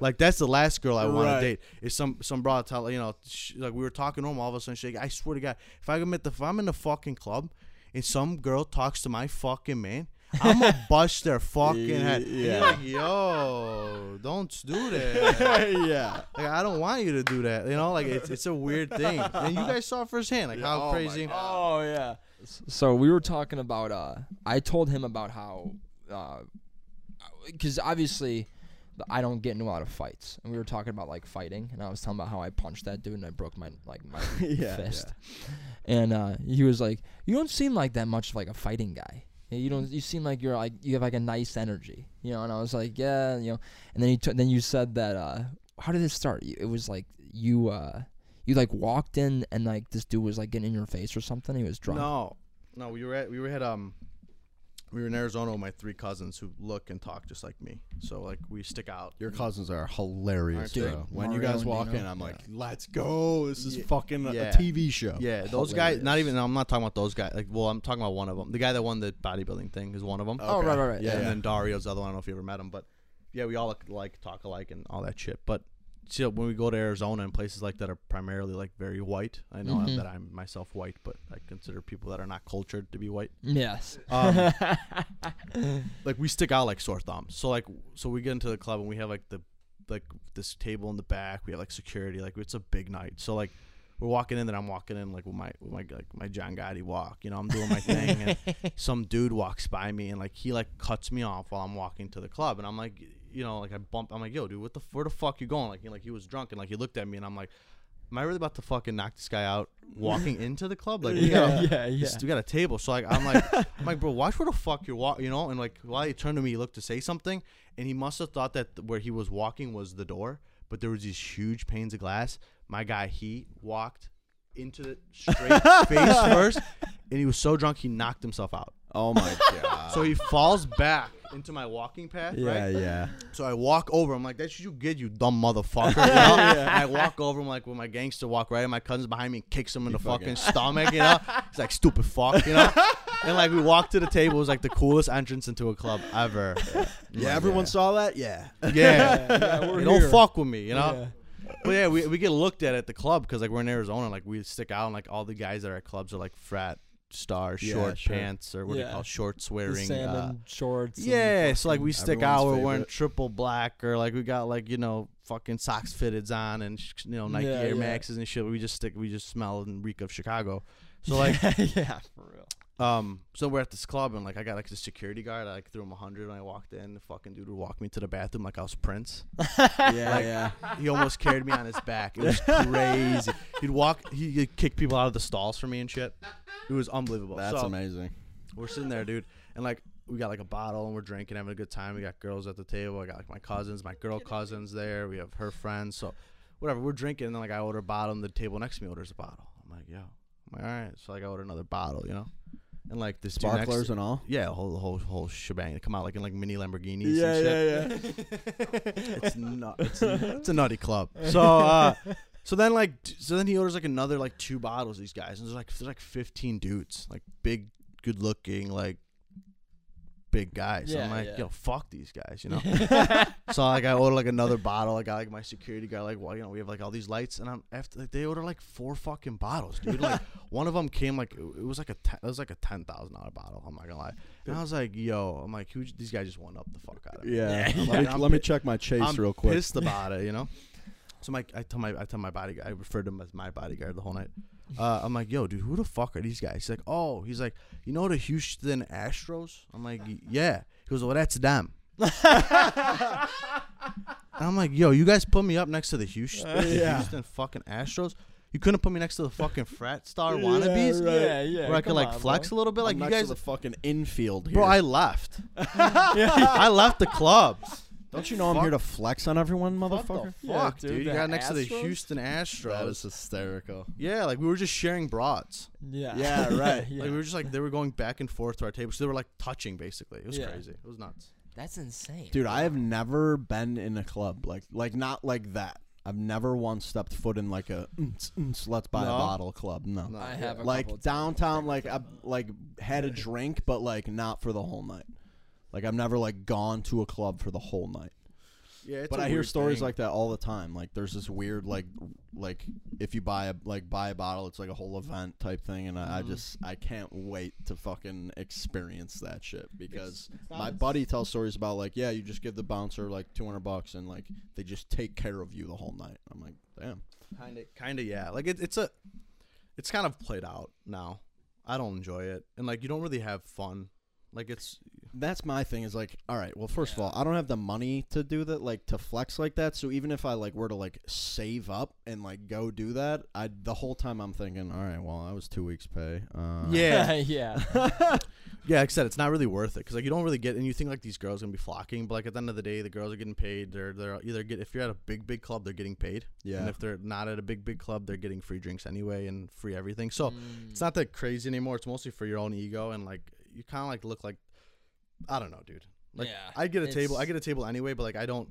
Like that's the last girl I want Right. to date. Is some some broad tell you know sh- like we were talking normal all of a sudden she like, I swear to God if I commit the if I'm in the fucking club and some girl talks to my fucking man I'm gonna [laughs] bust their fucking head. Yeah. like yo don't do that. [laughs] yeah. Like I don't want you to do that. You know like it's it's a weird thing. And you guys saw firsthand like how Oh crazy. Oh yeah. So we were talking about. uh I told him about how, because obviously, I don't get into a lot of fights, and we were talking about like fighting, and I was telling about how I punched that dude and I broke my like my [laughs] Yeah, fist, and uh, he was like, "You don't seem like that much of like a fighting guy." You don't. You seem like you're like you have like a nice energy, you know. And I was like, yeah, you know. And then you t- then you said that. Uh, how did it start? It was like you uh, you like walked in and like this dude was like getting in your face or something. He was drunk. No, no, we were at we were at um, we were in Arizona with my three cousins who look and talk just like me. So like we stick out. Your cousins are hilarious, Aren't they? bro. When you guys and walk Dino? in, I'm Yeah. like, let's go. This is Yeah. fucking a- Yeah. a TV show. Yeah, those guys. Not Hilarious. even. I'm not talking about those guys. Like, well, I'm talking about one of them. The guy that won the bodybuilding thing is one of them. Oh, Okay. right, right, right. Yeah, and yeah. then Dario's the other one. I don't know if you ever met him, but yeah, we all look like, talk alike, and all that shit. But still, when we go to Arizona and places like that are primarily like very white, I know Mhm. that I'm myself white, but I consider people that are not cultured to be white. Yes. Um, [laughs] like we stick out like sore thumbs. So like, so we get into the club and we have like the like this table in the back. We have like security. Like it's a big night. So like. We're walking in, and I'm walking in like with my with my like my John Gotti walk. You know, I'm doing my thing, and [laughs] some dude walks by me and like he like cuts me off while I'm walking to the club and I'm like you know like I bump I'm like yo dude what the where the fuck you going? Like he like he was drunk and like he looked at me and I'm like am I really about to fucking knock this guy out walking [laughs] into the club? Like we got a, yeah, yeah. we got a table. So like I'm like [laughs] I'm like bro watch where the fuck you're walking you know? And like while he turned to me he looked to say something and he must have thought that where he was walking was the door but there was these huge panes of glass. My guy he walked into the straight [laughs] face first and he was so drunk he knocked himself out Oh my [laughs] god. So he falls back into my walking path, yeah, right? yeah. So I walk over. I'm like, "That's what you get, you dumb motherfucker." [laughs] You know? And I walk over. I'm like, with my gangster walk right, and my cousin's behind me and kicks him in You the fucking, fucking- stomach. You know, he's like, "Stupid fuck," you know. [laughs] and like we walked to the table. It was like the coolest entrance into a club ever. Yeah, everyone saw that. Yeah. Yeah, we're don't fuck with me, you know. But yeah, we, we get looked at at the club because like we're in Arizona, like we stick out, and like all the guys that are at clubs are like frat stars, Yeah, short sure. pants, or what do you call shorts wearing. salmon Uh, shorts. yeah, so like we stick out, we're wearing triple black, or like we got like you know fucking socks fitteds on, and you know Nike Yeah, Air yeah. Maxes and shit. We just stick, we just smell and reek of Chicago. So [laughs] like, yeah, for real. Um, so we're at this club, and like I got like the security guard. I like threw him a hundred when I walked in. The fucking dude would walk me to the bathroom like I was Prince. [laughs] Yeah, Like, yeah. He almost carried me on his back. It was [laughs] crazy. He'd walk. He'd kick people out of the stalls for me and shit. It was unbelievable. That's So, amazing. We're sitting there, dude, and like we got like a bottle and we're drinking, having a good time. We got girls at the table. I got like my cousins, my girl cousins there. We have her friends. So whatever, we're drinking, and then like I order a bottle, and the table next to me orders a bottle. I'm like, yo, I'm like, all right. So like I order another bottle, you know, and like the dude next Sparklers and all. yeah, whole whole whole shebang. They come out like in like mini Lamborghinis. Yeah, and shit yeah, yeah. [laughs] it's nut. It's, [laughs] it's a nutty club. So uh, so then like so then he orders like another like two bottles. These guys and there's like there's like 15 dudes, like big, good looking, like big guys. So I'm like, yeah. yo, fuck these guys, you know. [laughs] [laughs] so like I order like another bottle. I got like my security guy like, well, you know, we have like all these lights, and I'm after like, they order like four fucking bottles, dude. Like [laughs] one of them came like it was like a ten, it was like a ten thousand dollar bottle. I'm not gonna lie. And I was like, yo, I'm like, who? These guys just went up the fuck out of me. Yeah. I'm Let, like, me, I'm let me check my chase I'm real quick. pissed about it, you know. So my, I tell my, I tell my bodyguard, I referred to him as my bodyguard the whole night. Uh, I'm like, yo, dude, who the fuck are these guys? He's like, oh, he's like, you know the Houston Astros? I'm like, yeah. He goes, well, that's them. [laughs] I'm like, yo, you guys put me up next to the Houston, the Yeah. Houston fucking Astros. You couldn't put me next to the fucking frat star wannabes, right. Yeah, yeah. where I could like on, flex bro. a little bit. Like I'm you next guys, to the fucking infield here. bro, I left. [laughs] I left the club. Don't you know I'm here to flex on everyone, What motherfucker? the Yeah, fuck, dude, dude? You the got next to the Astros? Houston Astros. That is hysterical. Yeah, like we were just sharing broads. Yeah. Yeah, right. [laughs] yeah. Like we were just like they were going back and forth to our table. So they were like touching basically. It was Yeah. crazy. It was nuts. That's insane. Dude, I have never been in a club like like not like that. I've never once stepped foot in like a "Mm, mm, let's buy No? a bottle club. No. No. I have a like couple of downtown like I like had a drink but like not for the whole night. Like I've never like gone to a club for the whole night. Yeah, it's but I I hear stories like that all the time. Like there's this weird like like if you buy a like buy a bottle, it's like a whole event type thing, and I, I Mhm. just I can't wait to fucking experience that shit because my as- buddy tells stories about like yeah, you just give the bouncer like two hundred bucks and like they just take care of you the whole night. I'm like damn. kind of kind of yeah. Like it, it's a it's kind of played out now. I don't enjoy it. And like you don't really have fun. Like it's That's my thing is like, all right, well, first Yeah. of all, I don't have the money to do that, like to flex like that. So even if I like were to like save up and like go do that, I the whole time I'm thinking, all right, well, I was two weeks pay. Uh, Yeah. [laughs] [laughs] yeah. [laughs] yeah, like I said, it's not really worth it because like you don't really get and you think like these girls are gonna be flocking, but like at the end of the day, the girls are getting paid. They're they're either get if you're at a big big club, they're getting paid. yeah, And if they're not at a big big club, they're getting free drinks anyway and free everything. So Mm. it's not that crazy anymore. It's mostly for your own ego and like you kind of like look like I don't know, dude. Like Yeah, I get a table, I get a table anyway, but like I don't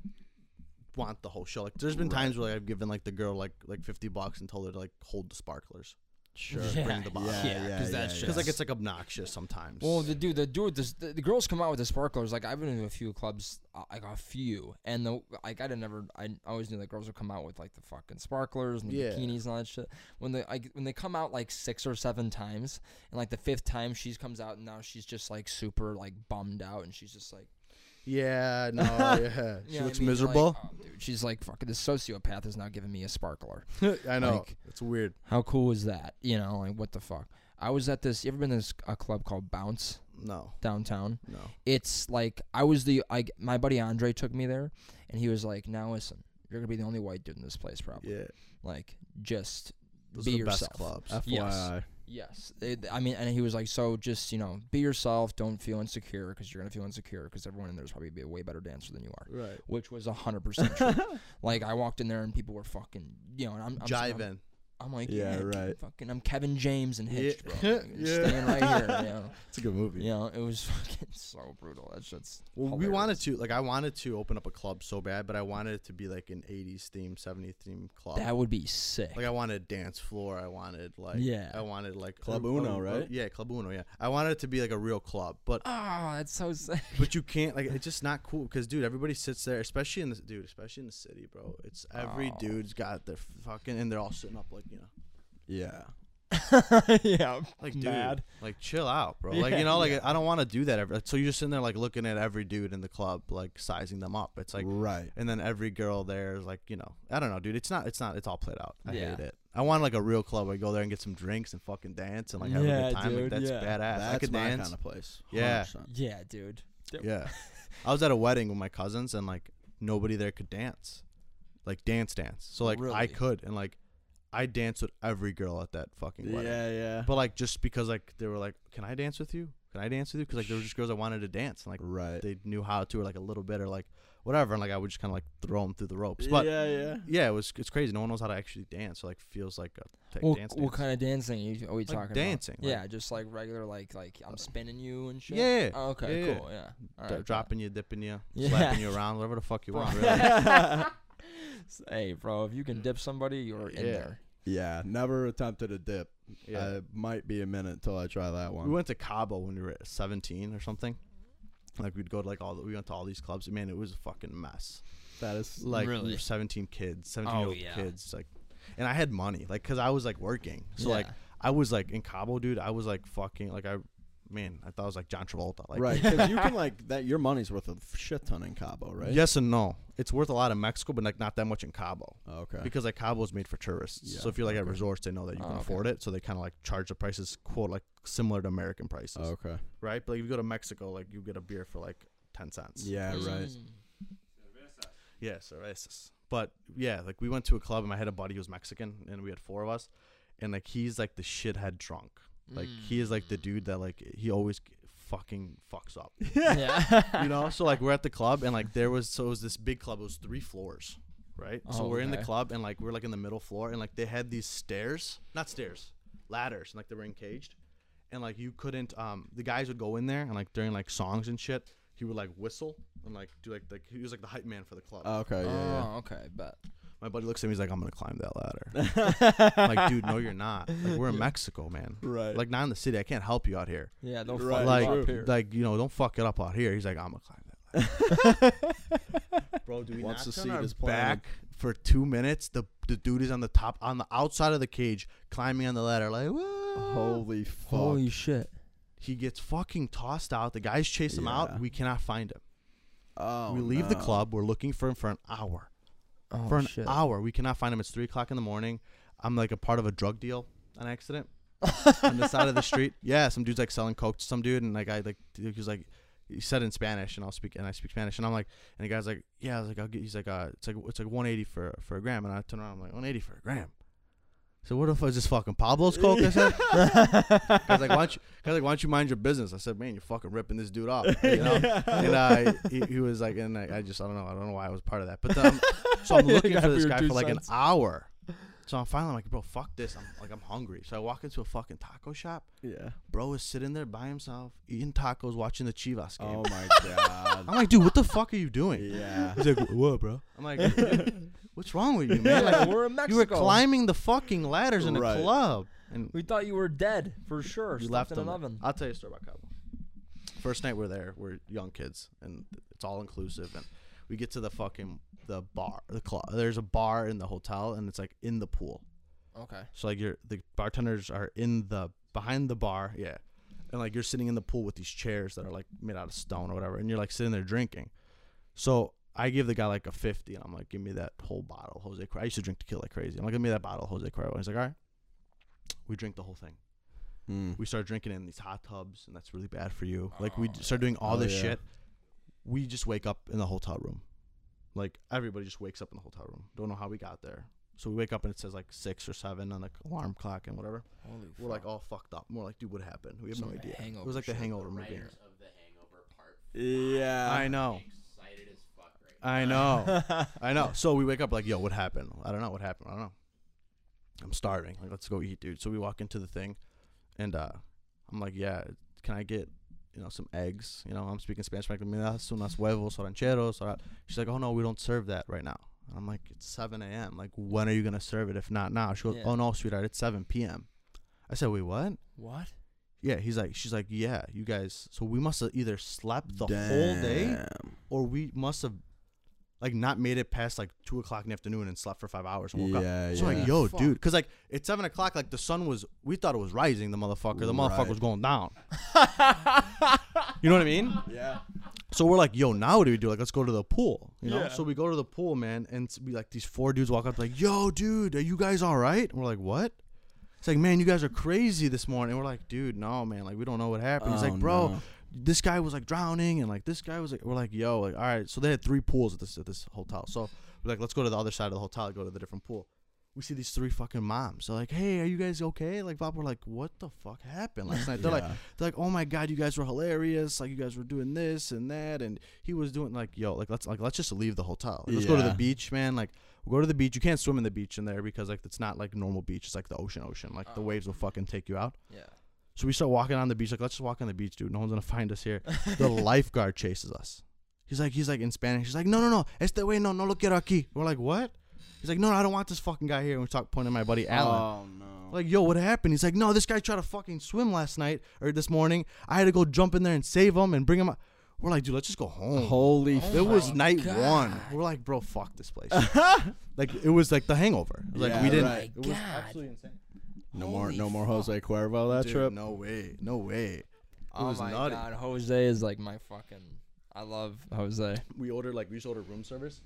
want the whole show. Like there's been Right. times where like, I've given like the girl like like 50 bucks and told her to like hold the sparklers sure. Yeah, bring the bottle. Yeah, yeah, yeah, because yeah, that's yeah. because like just- it's like obnoxious sometimes. Well, the dude, the dude, this, the, the girls come out with the sparklers. Like I've been to a few clubs, uh, like a few, and the like I didn't never. I always knew that girls would come out with like the fucking sparklers and the Yeah. bikinis and all that shit. When they like when they come out like six or seven times, and like the fifth time she comes out, and now she's just like super like bummed out, and she's just like, yeah, no, [laughs] yeah, she you know I looks mean? Like, miserable. oh, dude, she's like, fucking this sociopath is now giving me a sparkler. [laughs] I know like- it's weird. How cool is that? You know, like what the fuck. I was at this. You ever been to this a club called Bounce No, downtown? no. it's like I was the I my buddy Andre took me there, and he was like, "Now listen, you're gonna be the only white dude in this place, probably. Yeah, Like, just those be are the best yourself." clubs. FYI. yes. It- I mean, and he was like, "So just you know, be yourself. Don't feel insecure because you're gonna feel insecure because everyone in there is probably be a way better dancer than you are." Right. Which was a hundred percent true. [laughs] Like I walked in there and people were fucking, you know, and I'm, I'm sitting there- Jiving. I'm like, Yeah, yeah, right. Fucking, I'm Kevin James and Hitched, Yeah. bro. [laughs] Like, Yeah. Staying right here. You know, [laughs] It's a good movie. you know, it was [laughs] fucking so brutal. That shit's. Well, we wanted to like I wanted to open up a club so bad, but I wanted it to be like an '80s theme, '70s theme club. That would be sick. like I wanted a dance floor. I wanted like Yeah. I wanted like Club a- Uno, a- a- right? yeah, Club Uno. Yeah, I wanted it to be like a real club, but oh, that's so sick. but you can't like it's just not cool because dude, everybody sits there, especially in the dude, especially in the city, bro. It's every Oh. dude's got their fucking and they're all sitting up like you know. Yeah. [laughs] yeah. Like, dude, Mad. like chill out, bro. Like, Yeah, you know, like yeah. I don't want to do that. Every, so you're just sitting there, like looking at every dude in the club, like sizing them up. It's like, right. and then every girl there is like, you know, I don't know, dude. It's not, it's not, it's all played out. I Yeah. hate it. I want like a real club where I go there and get some drinks and fucking dance and like have a Yeah, good time. dude, like, that's yeah. badass. I That's could my dance. kind of place. Yeah. 100%. Yeah, dude. yeah. [laughs] I was at a wedding with my cousins and like nobody there could dance, like dance, dance. So like I Really? could and like I danced with every girl at that fucking wedding. Yeah, yeah. But like just because like they were like, "Can I dance with you? Can I dance with you?" Because like there were just girls I wanted to dance, and like right. they knew how to, or like a little bit, or like whatever, and like I would just kind of like throw them through the ropes. But yeah. yeah, yeah. it was it's crazy. No one knows how to actually dance, or like feels like a t- What, dance. what dance. kind of dancing you, are we Like talking dancing, about? like- yeah, just like regular, like like I'm spinning you and shit. Yeah, Oh, okay. yeah, yeah. Cool. Yeah. All D- right, dropping you, dipping you, Yeah. slapping you around, whatever the fuck you want. [laughs] Really. [laughs] bet. hey, bro, if you can dip somebody, you're in Yeah. there. Yeah, never attempted a dip. Yeah. Uh, might be a minute till I try that one. we went to Cabo when we were 17 or something. Like we'd go to like all the, we went to all these clubs. Man, it was a fucking mess. that is like we Really? were 17 kids 17 Oh, year old yeah. kids like and i had money like because i was like working so like i was like in cabo dude i was like fucking like i man i thought it was like john travolta like right because you can [laughs] like that. Your money's worth a shit ton in Cabo, right? yes and no it's worth a lot in mexico but like not that much in cabo okay. because like cabo is made for tourists Yeah, so if you're like at okay. resorts they know that you Oh, can okay. afford it so they kind of like charge the prices quote like similar to american prices Oh, okay. right but like if you go to mexico like you get a beer for like 10 cents Yeah, right. Mm. Yeah, cervezas. But yeah, like we went to a club and I had a buddy who was Mexican and we had four of us. And like he's like the shithead drunk. Like he is like the dude that like he always fucking fucks up. [laughs] yeah. You know? so like we're at the club and like there was so it was this big club, it was three floors. Right? so Oh, we're in the club and like we're like in the middle floor and like they had these stairs. Not stairs, ladders, and like they were encaged. And like you couldn't um the guys would go in there and like during like songs and shit, he would like whistle and like do like like he was like the hype man for the club. Oh, okay. Yeah. Oh, okay, bet. My buddy looks at me. He's like, "I'm gonna climb that ladder." [laughs] Like, dude, no, you're not. Like, we're in Mexico, man. Right. Like, not in the city. I can't help you out here. Yeah, don't Right, fuck like, you up here. like you know, don't fuck it up out here. He's like, "I'm gonna climb that ladder." [laughs] Bro, do we Once knocked the on seat our back for two minutes? The the dude is on the top, on the outside of the cage, climbing on the ladder. Like, Whoa. Holy fuck. Holy shit. He gets fucking tossed out. The guys chase him Yeah. out. We cannot find him. oh, we leave the club. We're looking for him for an hour. Oh, for an shit. hour. We cannot find him. It's three o'clock in the morning. I'm like a part of a drug deal an accident [laughs] on the side of the street. Yeah, some dude's like selling coke to some dude, and like I like he was like he said in Spanish, and I'll speak and I speak Spanish, and I'm like, and the guy's like, yeah, I was like, I'll get. He's like, uh, it's like it's like 180 for for a gram, and I turn around, I'm like, 180 for a gram. So what if I was just fucking Pablo's coke? I said. [laughs] [laughs] Guys like, why don't you? Guys like, why don't you mind your business? I said, man, you're fucking ripping this dude off. You know? [laughs] and I, he, he was like, and I, I just, I don't know, I don't know why I was part of that. But um, so I'm looking for this guy for like cents. an hour. So I'm finally like, bro, fuck this. I'm like, I'm hungry. So I walk into a fucking taco shop. Yeah. Bro is sitting there by himself, eating tacos, watching the Chivas game. Oh my [laughs] god. I'm like, dude, what the fuck are you doing? yeah. He's like, what, bro? I'm like, [laughs] what's wrong with you, man? Like, we're in you were climbing the fucking ladders in a Right. club, and We thought you were dead for sure. you left in them. oven. I'll tell you a story about Cabo. First night we're there, we're young kids, and it's all inclusive. And we get to the fucking the bar, the club. There's a bar in the hotel, and it's like in the pool. Okay. So like you're the bartenders are in the behind the bar, yeah, and like you're sitting in the pool with these chairs that are like made out of stone or whatever, and you're like sitting there drinking. So I give the guy like a fifty, and I'm like, give me that whole bottle, Jose. Cuervo. I used to drink tequila like crazy. I'm like, give me that bottle, Jose Cuervo. And he's like, all right. We drink the whole thing Mm. we start drinking in these hot tubs and that's really bad for you like we Oh, d- doing all Oh, this yeah. shit we just wake up in the hotel room like everybody just wakes up in the hotel room. Don't know how we got there. So we wake up and it says like six or seven on the alarm clock and whatever. Holy we're like all fucked up. We're like dude what happened? We have no idea. it was like the hangover movie. writers of the Hangover Part. Yeah. i know. Excited as fuck right now. i know. [laughs] I know. So we wake up like yo what happened? I don't know what happened. I don't know. I'm starving. Like, let's go eat, dude. So we walk into the thing, and uh, I'm like, yeah, can I get, you know, some eggs? You know, I'm speaking Spanish. I'm like, "Me das unas huevos o rancheros. Or She's like, oh no, we don't serve that right now. And I'm like, it's 7 a.m. Like, when are you gonna serve it? If not now, she goes, Yeah. oh no, sweetheart, it's 7 p.m. I said, wait, what? What? Yeah, he's like, she's like, yeah, you guys. So we must have either slept the whole day, or we must have, like, not made it past like two o'clock in the afternoon and slept for five hours and woke up. Yeah, So yeah. like, yo, Fuck. dude, because like it's seven o'clock. Like the sun was, we thought it was rising. The motherfucker, the motherfucker Right. was going down. [laughs] you know what I mean? yeah. So we're like, yo, now what do we do? Like, let's go to the pool. You know? Yeah. So we go to the pool, man, and it's be like these four dudes walk up like, yo, dude, are you guys all right? And we're like, what? It's like, man, you guys are crazy this morning. And we're like, dude, no, man, like we don't know what happened. He's Oh, like, bro, no. This guy was like drowning, and like this guy was like, we're like, yo, like, all right. So they had three pools at this at this hotel. So we're like, let's go to the other side of the hotel, go to the different pool. We see these three fucking moms. They're like, hey, are you guys okay? Like, Bob, we're like, what the fuck happened last [laughs] night? They're like, they're like, oh my god, you guys were hilarious. Like, you guys were doing this and that, and he was doing like, yo, like let's like let's just leave the hotel. Like, let's go to the beach, man. Like, we'll go to the beach. You can't swim in the beach in there because like it's not like normal beach. It's like the ocean, ocean. Like the Oh. waves will fucking take you out. Yeah. So we start walking on the beach. Like, let's just walk on the beach, dude. No one's gonna find us here. the [laughs] lifeguard chases us. He's like, he's like in Spanish. He's like, no, no, no, este way, no, no lo quiero aquí. We're like, what? He's like, no, no, I don't want this fucking guy here. And we start pointing at my buddy Alan. Oh no. Like, yo, what happened? He's like, no, this guy tried to fucking swim last night or this morning. I had to go jump in there and save him and bring him out. We're like, dude, let's just go home. Holy. Oh it was night God. one. We're like, bro, fuck this place. [laughs] like, it was like the hangover. It was like, Yeah, we didn't. right. It was God. absolutely insane. No more. Holy No more fuck. Jose Cuervo that Dude, trip. No way. No way. Oh was my nutty. god, Jose is like my fucking. I love Jose. we ordered like we used to order room service.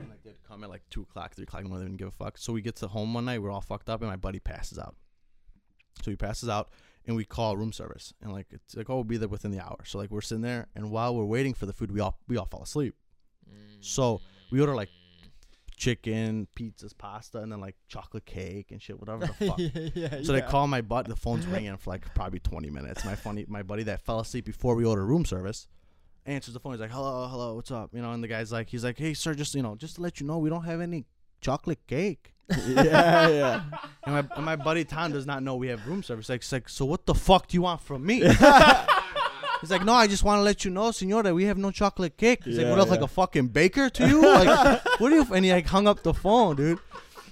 And like they'd come at like two o'clock, three o'clock in the morning, they didn't give a fuck. So we get to home one night, we're all fucked up, and my buddy passes out. So he passes out, and we call room service, and like it's like oh we'll be there within the hour. So like we're sitting there, and while we're waiting for the food, we all we all fall asleep. So we order like chicken, pizzas, pasta, and then like chocolate cake and shit, whatever the [laughs] fuck. yeah, So they call my butt. The phone's ringing for like probably 20 minutes. My funny, my buddy that fell asleep before we ordered room service answers the phone. He's like, "Hello, hello, what's up?" You know, and the guy's like, he's like, "Hey, sir, just you know, just to let you know, we don't have any chocolate cake." [laughs] yeah, yeah. And my, and my buddy Tom does not know we have room service. Like, like, so what the fuck do you want from me? [laughs] He's like, no, I just want to let you know, senor, that we have no chocolate cake. He's like, Yeah, what else, like a fucking baker to you? Like, [laughs] what do you? And he like hung up the phone, dude.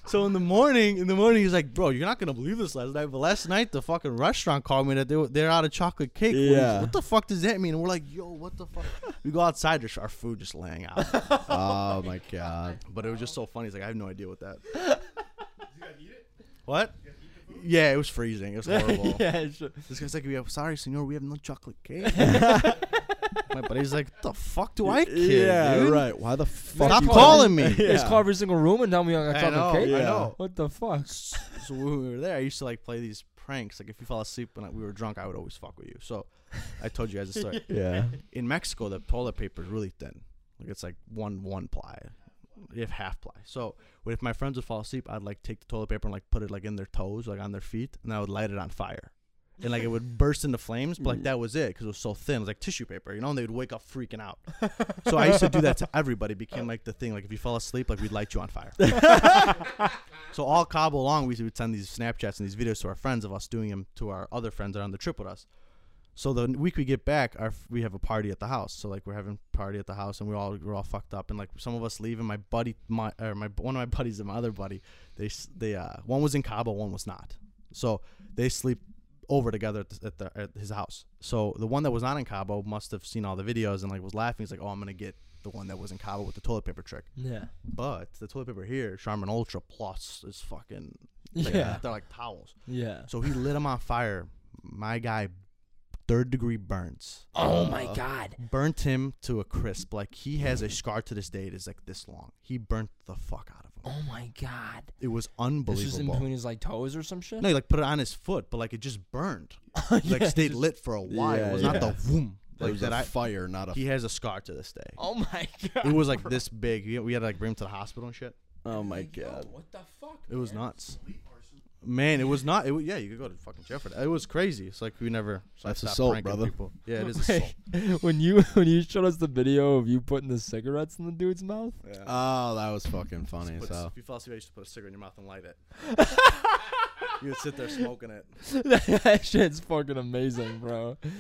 So in the morning, in the morning, he's like, bro, you're not gonna believe this last night, but last night the fucking restaurant called me that they were, they're out of chocolate cake. Yeah. What the fuck does that mean? And we're like, yo, what the fuck? we go outside, there's our food just laying out. [laughs] Oh my god. But it was just so funny. He's like, I have no idea what that. [laughs] Did you guys eat it? What? Yeah, it was freezing. It was [laughs] horrible. yeah. it's- This guy's like, we have, sorry, senor, we have no chocolate cake. [laughs] My buddy's like, the fuck do I care? yeah. dude? Right. Why the fuck? Stop you calling me. Yeah. Just call every single room and tell me I got I chocolate know, cake. I know. What the fuck? So when we were there, I used to like play these pranks. Like if you fell asleep when we were drunk, I would always fuck with you. So I told you guys a story. [laughs] Yeah. In Mexico, the toilet paper is really thin. Like it's like one one ply. You have half ply. So if my friends would fall asleep, I'd like take the toilet paper and like put it like in their toes, like on their feet, and I would light it on fire. And like it would [laughs] burst into flames, but like mm. that was it because it was so thin. It was like tissue paper, you know. And they would wake up freaking out. so I used to do that to everybody. It became like the thing. Like if you fell asleep, like we'd light you on fire. [laughs] so all Cabo along, we would send these Snapchats and these videos to our friends of us doing them to our other friends that are on the trip with us. So the week we get back, our we have a party at the house. So like we're having a party at the house, and we're all we're all fucked up, and like some of us leave, and my buddy, my or my one of my [laughs] buddies and my other buddy, they they uh one was in Cabo, one was not. So they sleep over together at, the, at, the, at his house. So the one that was not in Cabo must have seen all the videos and like was laughing. He's like, "Oh, I'm gonna get the one that was in Cabo with the toilet paper trick." Yeah. But the toilet paper here, Charmin Ultra Plus, is fucking [laughs] like, Yeah. they're like towels. Yeah. So he lit them on fire. My guy, third degree burns. Oh my uh-huh. god. Burnt him to a crisp. Like he has a scar to this day. It is like this long. He burnt the fuck out of him. Oh my god. It was unbelievable. This was in between his like toes or some shit. No, he like put it on his foot, but like it just burned. [laughs] Oh, like stayed just- lit for a while. Yeah, it was not the yeah. boom It was that. a I fire, not a. he has a scar to this day. Oh my [laughs] god. It was like this big. We we had to like bring him to the hospital and shit. oh my Yo, god. what the fuck? It was man? nuts. Man, it was not. It was, yeah, you could go to fucking jail for that. It was crazy. It's like we never. So I That's stopped assault, pranking brother. People. Yeah, it is [laughs] assault. When you [laughs] when you showed us the video of you putting the cigarettes in the dude's mouth. Yeah. Oh, that was fucking funny. put- So if you fall asleep, I used to put a cigarette in your mouth and light it. [laughs] You would sit there smoking it. that shit's fucking amazing, bro. Yeah.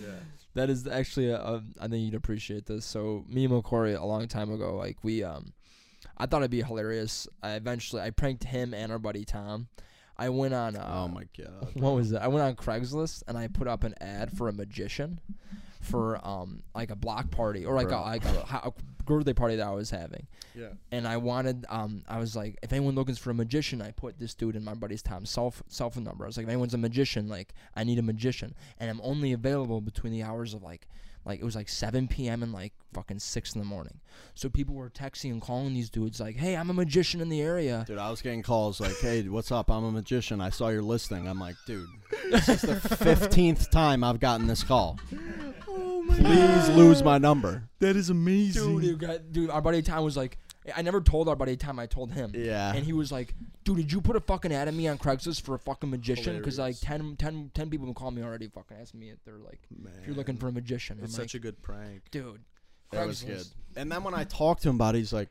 That is actually a, a, I think you'd appreciate this. So me and McCory a long time ago, like we um I thought it'd be hilarious. I eventually I pranked him and our buddy Tom. I went on uh, Oh my god. [laughs] what was it? I went on Craigslist and I put up an ad for a magician for um like a block party or like a like a, a birthday party that I was having. Yeah. And I wanted um I was like if anyone looking for a magician, I put this dude in my buddy's Tom's cell cell phone number. I was like if anyone's a magician, like I need a magician, and I'm only available between the hours of like like it was like 7 p.m. and like fucking six in the morning. So people were texting and calling these dudes like, "Hey, I'm a magician in the area." Dude, I was getting calls like, "Hey, what's up? I'm a magician. I saw your listing." I'm like, "Dude, this is the [laughs] fifteenth time I've gotten this call. Oh Please lose my number." That is amazing. Dude, it got, dude, our buddy Tom was like, I never told our buddy time I told him. Yeah. And he was like, dude, did you put a fucking ad of me on Craigslist for a fucking magician? Because like Hilarious. 10, 10, 10 people have called me already fucking asking me if they're like, Man. if you're looking for a magician. It's I'm such like, a good prank. dude. That was good. And then when I talked to him about it, he's like,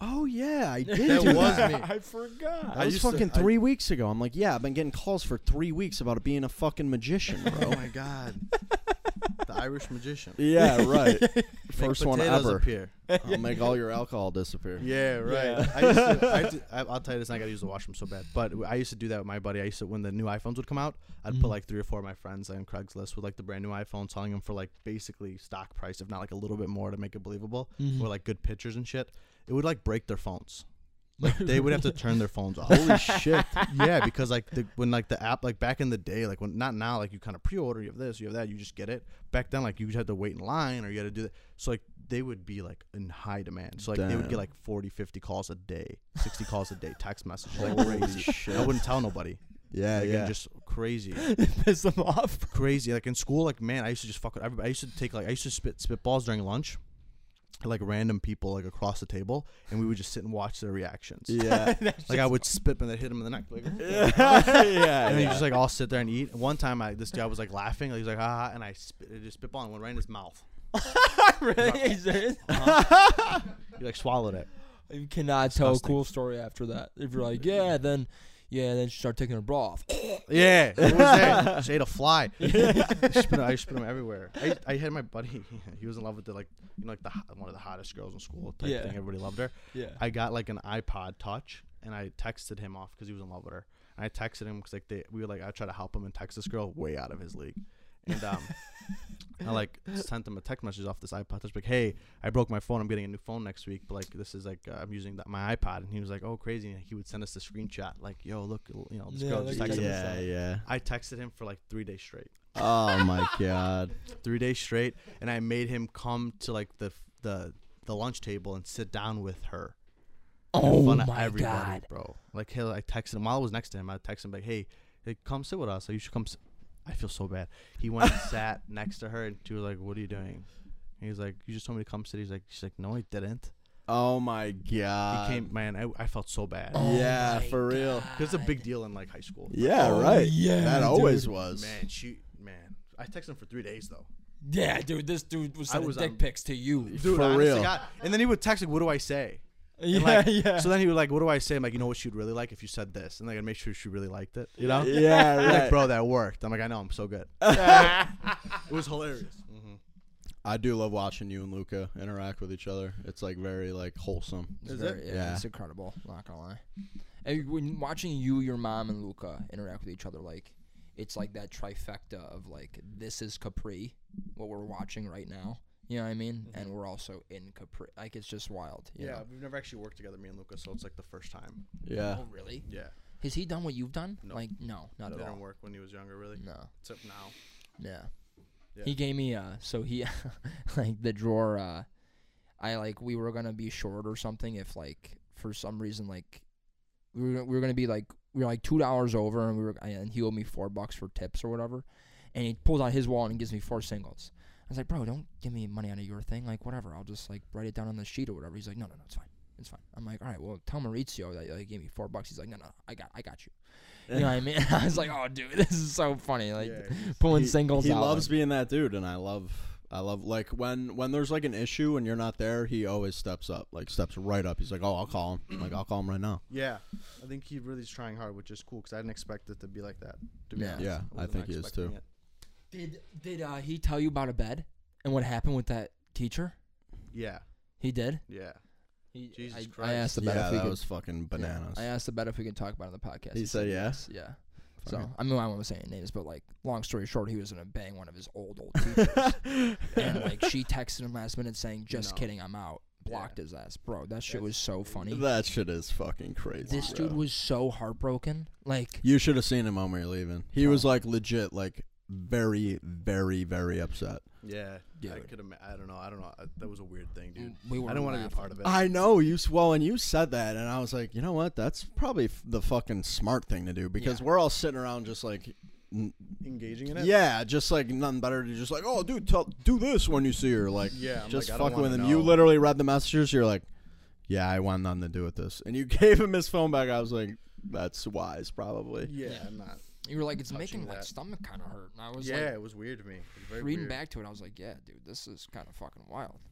"Oh yeah, I [laughs] did. That do was that. me. I forgot. That I was used to- fucking I- three weeks ago." I'm like, "Yeah, I've been getting calls for three weeks about it being a fucking magician, bro. Oh my god. [laughs] the Irish magician. yeah, right. [laughs] Make First one potatoes ever. Appear. I'll make all your alcohol disappear. Yeah, right. Yeah. I used to, I did- I, I'll tell you this, and I gotta use the washroom so bad. But I used to do that with my buddy. I used to when the new iPhones would come out, I'd put like three or four of my friends on Craigslist with like the brand new iPhone, selling them for like basically stock price, if not like a little bit more to make it believable, Mhm. or like good pictures and shit. It would like break their phones. Like they would have to turn their phones off. Holy shit! yeah, because like the, when like the app like back in the day, like when not now, like you kind of pre-order, you have this, you have that, you just get it. Back then, like you just had to wait in line or you had to do that. So like they would be like in high demand. So like they would Damn. get like 40, 50 calls a day, 60 calls a day, text messages, like Holy crazy. shit! I wouldn't tell nobody. Yeah, Like, and yeah. just crazy, [laughs] piss them off. crazy. Like in school, like man, I used to just fuck with everybody. I used to take like I used to spit spitballs during lunch. Like random people like across the table, and we would just sit and watch their reactions. yeah. [laughs] Like [laughs] I would spit and then hit him in the neck. Like, [laughs] yeah, and then you yeah. just like all sit there and eat. One time, I this guy was like laughing. He was like, "Ha ha," and I spit, it just spitball and went right in his mouth. really? Is it- uh-huh. He like swallowed it. You cannot tell a cool story after that. If you're like, yeah, then, yeah, then she started taking her bra off. [laughs] Yeah, it was there. [laughs] Just ate a fly. [laughs] I spit, I spit him everywhere. I, I had my buddy. He was in love with the like you know like the one of the hottest girls in school type Yeah. thing. Everybody loved her. Yeah. I got like an iPod Touch, and I texted him off because he was in love with her. And I texted him because like they we were like I tried to help him and text this girl way out of his league, and um, I like sent him a text message off this iPod Touch like, hey, I broke my phone. I'm getting a new phone next week, but like this is like uh, I'm using that, my iPod, and he was like, oh crazy. And he would send us the screenshot like, yo, look, you know, this Yeah, girl look, just texted me. yeah, out. yeah. I texted him for like three days straight, Oh my god. [laughs] three days straight, and I made him come to like the the the lunch table and sit down with her. in Oh front of my everybody, god. bro! Like, hell, I texted him while I was next to him. I texted him like, "Hey, hey come sit with us. Like, you should come." s I feel so bad. He went and sat [laughs] next to her, and she was like, "What are you doing?" He was like, "You just told me to come sit." He's like, "She's like, no, I didn't." Oh my god. he came, man. I, I felt so bad. Oh yeah, for real. Because it's a big deal in like high school. Yeah, Oh, right. yeah, that dude. always was. Man, she, man. I texted him for three days though. Yeah, dude, this dude was I sending was dick on- pics to you. Dude, For honest real. God. And then he would text like, "What do I say?" And, Yeah, like, yeah. So then he would like, "What do I say?" I'm like, "You know what she'd really like if you said this," and like, I make sure she really liked it. You know? Yeah, [laughs] He's right. like, bro, that worked. I'm like, I know, I'm so good. [laughs] it was hilarious. hmm I do love watching you and Luca interact with each other. It's like very like wholesome. It's Is very- it? Yeah, Yeah. it's incredible. Not gonna lie. And when watching you, your mom, and Luca interact with each other, like it's like that trifecta of like this is Capri, what we're watching right now. You know what I mean? And we're also in Capri. Like it's just wild. You Yeah, know? we've never actually worked together, me and Lucas, so it's like the first time. Yeah. Oh really? Yeah, Has he done what you've done? No. Like no, not at didn't all. work when he was younger, really. No. Except now. Yeah. Yeah. He gave me uh so he [laughs] like the drawer uh I like we were gonna be short or something if like for some reason like we were we were gonna be like we were like two dollars over and we were and he owed me four bucks for tips or whatever and he pulls out his wallet and gives me four singles. I was like, bro, don't give me money out of your thing. Like whatever, I'll just like write it down on the sheet or whatever. He's like, no, no, no, it's fine, it's fine. I'm like, all right, well, tell Maurizio that he gave me four bucks. He's like, no, no, I got, I got you. You know what I mean? [laughs] I was like, oh, dude, [laughs] this is so funny. Like yeah, he's- [laughs] pulling he, singles He out. loves like- being that dude, and I love I love like when when there's like an issue and you're not there, he always steps up, like steps right up. He's like, "Oh, I'll call him." I'm like, "I'll call him right now." Yeah, I think he really is trying hard, which is cool because I didn't expect it to be like that. To be Yeah. honest. Yeah, I was think he is expecting too. it. Did did uh, he tell you about a bed and what happened with that teacher? Yeah, He did. yeah. He, Jesus I, Christ. I asked about Yeah, if we that could. was fucking bananas. Yeah, I asked about if we could talk about it on the podcast. He said yes? Yeah. Fucking- So I mean, I won't say any names, but like, long story short, he was gonna bang one of his old old teachers, [laughs] and like she texted him last minute saying, "Just No. kidding, I'm out." Blocked his ass, bro. That shit was so funny. that shit is fucking crazy. this bro. dude was so heartbroken. Like, You should have seen him when we were leaving. He was like legit, like very, very, very upset. Yeah, I could. Ima- I don't know. I don't know. I, that was a weird thing, dude. we were. I don't want to be a part of it. I know you. s- Well, and you said that, and I was like, you know what? That's probably f- the fucking smart thing to do because Yeah. we're all sitting around just like, n- Engaging in it. yeah, just like nothing better to just like, oh, dude, tell, do this when you see her, like, Yeah, I'm just like, I don't fucking with wanna him. You know. literally read the messages. You're like, yeah, I want nothing to do with this, and you [laughs] gave him his phone back. I was like, that's wise, probably. Yeah, Yeah. I'm not. You were like, it's making my that. stomach kind of hurt, and I was yeah, like, it was weird to me. Reading weird. back to it, I was like, yeah, dude, this is kind of fucking wild. [laughs]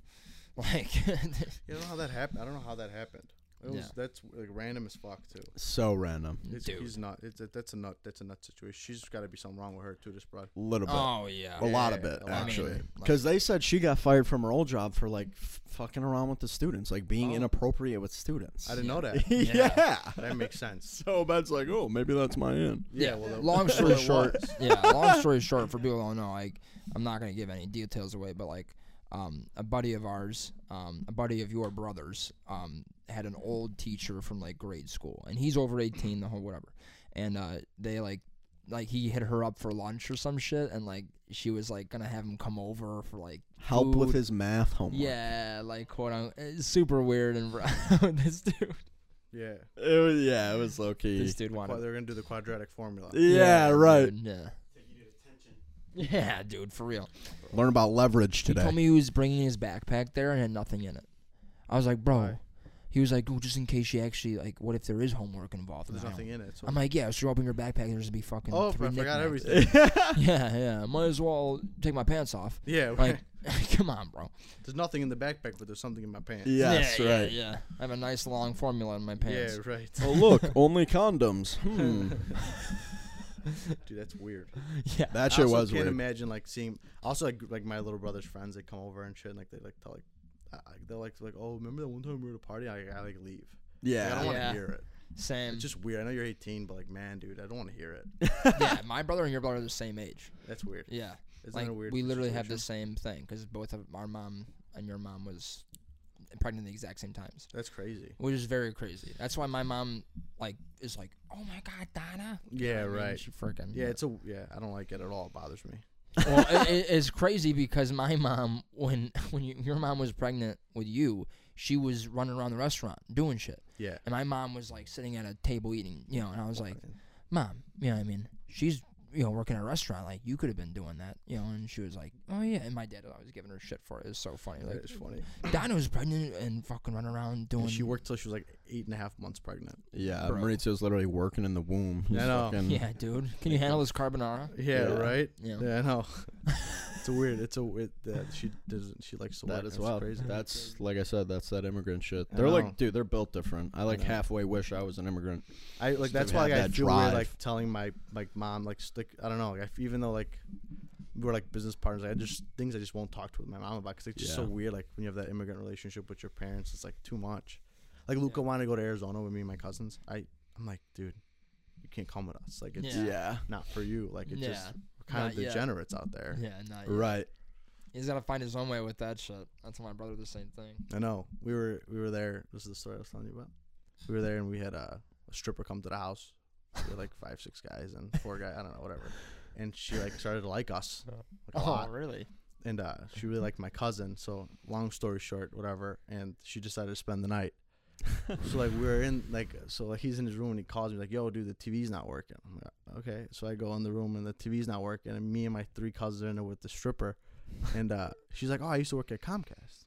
Like, [laughs] You know how that happened. I don't know how that happened. It was Yeah. that's like random as fuck too. So random, It's, Dude. he's not. It's a, that's a nut. That's a nut situation. She's got to be something wrong with her too. This broad. a little bit. oh yeah, A lot of Yeah, it, a lot. actually. I mean, Because they said she got fired from her old job for like f- fucking around with the students, like being Oh. inappropriate with students. I didn't know that. [laughs] yeah. that makes sense. So Ben's like, oh, maybe that's my end. Yeah. Well, that- long [laughs] story short, yeah. Long story short, for people who don't know, like, I'm not gonna give any details away, but like, um, a buddy of ours, um, a buddy of your brother's, um, had an old teacher from like grade school, and he's over 18, the whole whatever, and uh, they like. Like he hit her up for lunch or some shit, and like she was like gonna have him come over for like Help with his math homework. Yeah, like quote unquote, super weird and [laughs] this dude, Yeah. It was, yeah, it was low key. this dude Well, wanted. they're gonna do the quadratic formula. Yeah, right. dude, yeah. Yeah, dude, for real. Learn about leverage He today. told me he was bringing his backpack there and had nothing in it. I was like, bro. He was like, well, just in case she actually like, what if there is homework involved? There's And I nothing in it. So. I'm like, yeah. So you open your backpack, there's gonna be fucking. oh, three I forgot knickknacks." everything. [laughs] [laughs] Yeah, yeah. Might as well take my pants off. yeah. Right. Like, [laughs] come on, bro. there's nothing in the backpack, but there's something in my pants. yes, yeah, right. Yeah, yeah. I have a nice long formula in my pants. Yeah. Right. Oh look, only condoms. Hmm. [laughs] Dude, that's weird. [laughs] Yeah. That I shit also was can't weird. imagine like seeing. Also, like, like my little brother's friends, they come over and shit, and like they like tell like. I- they're like, like, oh, remember that one time we were at a party? I, I like leave. Like, I don't want to Yeah. hear it. Same. It's just weird. I know you're 18, but like, man, dude, I don't want to hear it. [laughs] yeah. My brother and your brother are the same age. That's weird. Yeah. Isn't like that a weird? we literally have the situation? same thing because both of our mom and your mom was pregnant at the exact same times, That's crazy. which is very crazy. That's why my mom like is like, oh my god, Donna. You know Yeah, what I mean? right. She freaking Yeah, it's a yeah. I don't like it at all. It bothers me. well, it, it- [laughs] it's crazy because my mom, when [laughs] when you, your mom was pregnant with you, she was running around the restaurant doing shit, Yeah. and my mom was like sitting at a table eating, you know, and I was like, mom, you know, what I mean, she's you know working at a restaurant, like you could have been doing that, you know, and she was like, oh yeah, and my dad was always giving her shit for it. It was so funny, like it's funny. Donna was pregnant and fucking running around doing. And she worked till she was like eight and a half months pregnant. Yeah, Bro. Maurizio's literally working in the womb. He's I know. fucking- Yeah, dude. Can you handle this carbonara? Yeah, Yeah. right. Yeah. Yeah, I know. [laughs] it's a weird. It's a it, that she doesn't. She likes to That work. as It's well. Crazy. That's like I said. That's that immigrant shit. I They're know. like, dude, they're built different. I like know. halfway wish I was an immigrant. I like. Just That's why have like, I that feel weird drive. like telling my like mom like s- like I don't know like I f even though like we're like business partners I just things I just won't talk to my mom about because it's just so Yeah. weird like when you have that immigrant relationship with your parents it's like too much. Like Luca wanted to go to Arizona with me and my cousins. I I'm like dude, you can't come with us. Like it's Yeah. not for you. Like it's Yeah. just we're kind Not of yet. degenerates out there. Yeah, not yet. Right. He's gotta find his own way with that shit. That's my brother the same thing. I know. We were we were there. This is the story I was telling you about. We were there and we had a, a stripper come to the house. We had like five, six guys and four guys. I don't know, whatever. And she like started to like us like, a lot. really? And uh, she really liked my cousin. So long story short, whatever. And she decided to spend the night. So like we were in like so like he's in his room and he calls me like yo dude the TV's not working. I'm like okay. So I go in the room and the TV's not working and me and my three cousins are in there with the stripper. And uh, she's like oh I used to work at Comcast.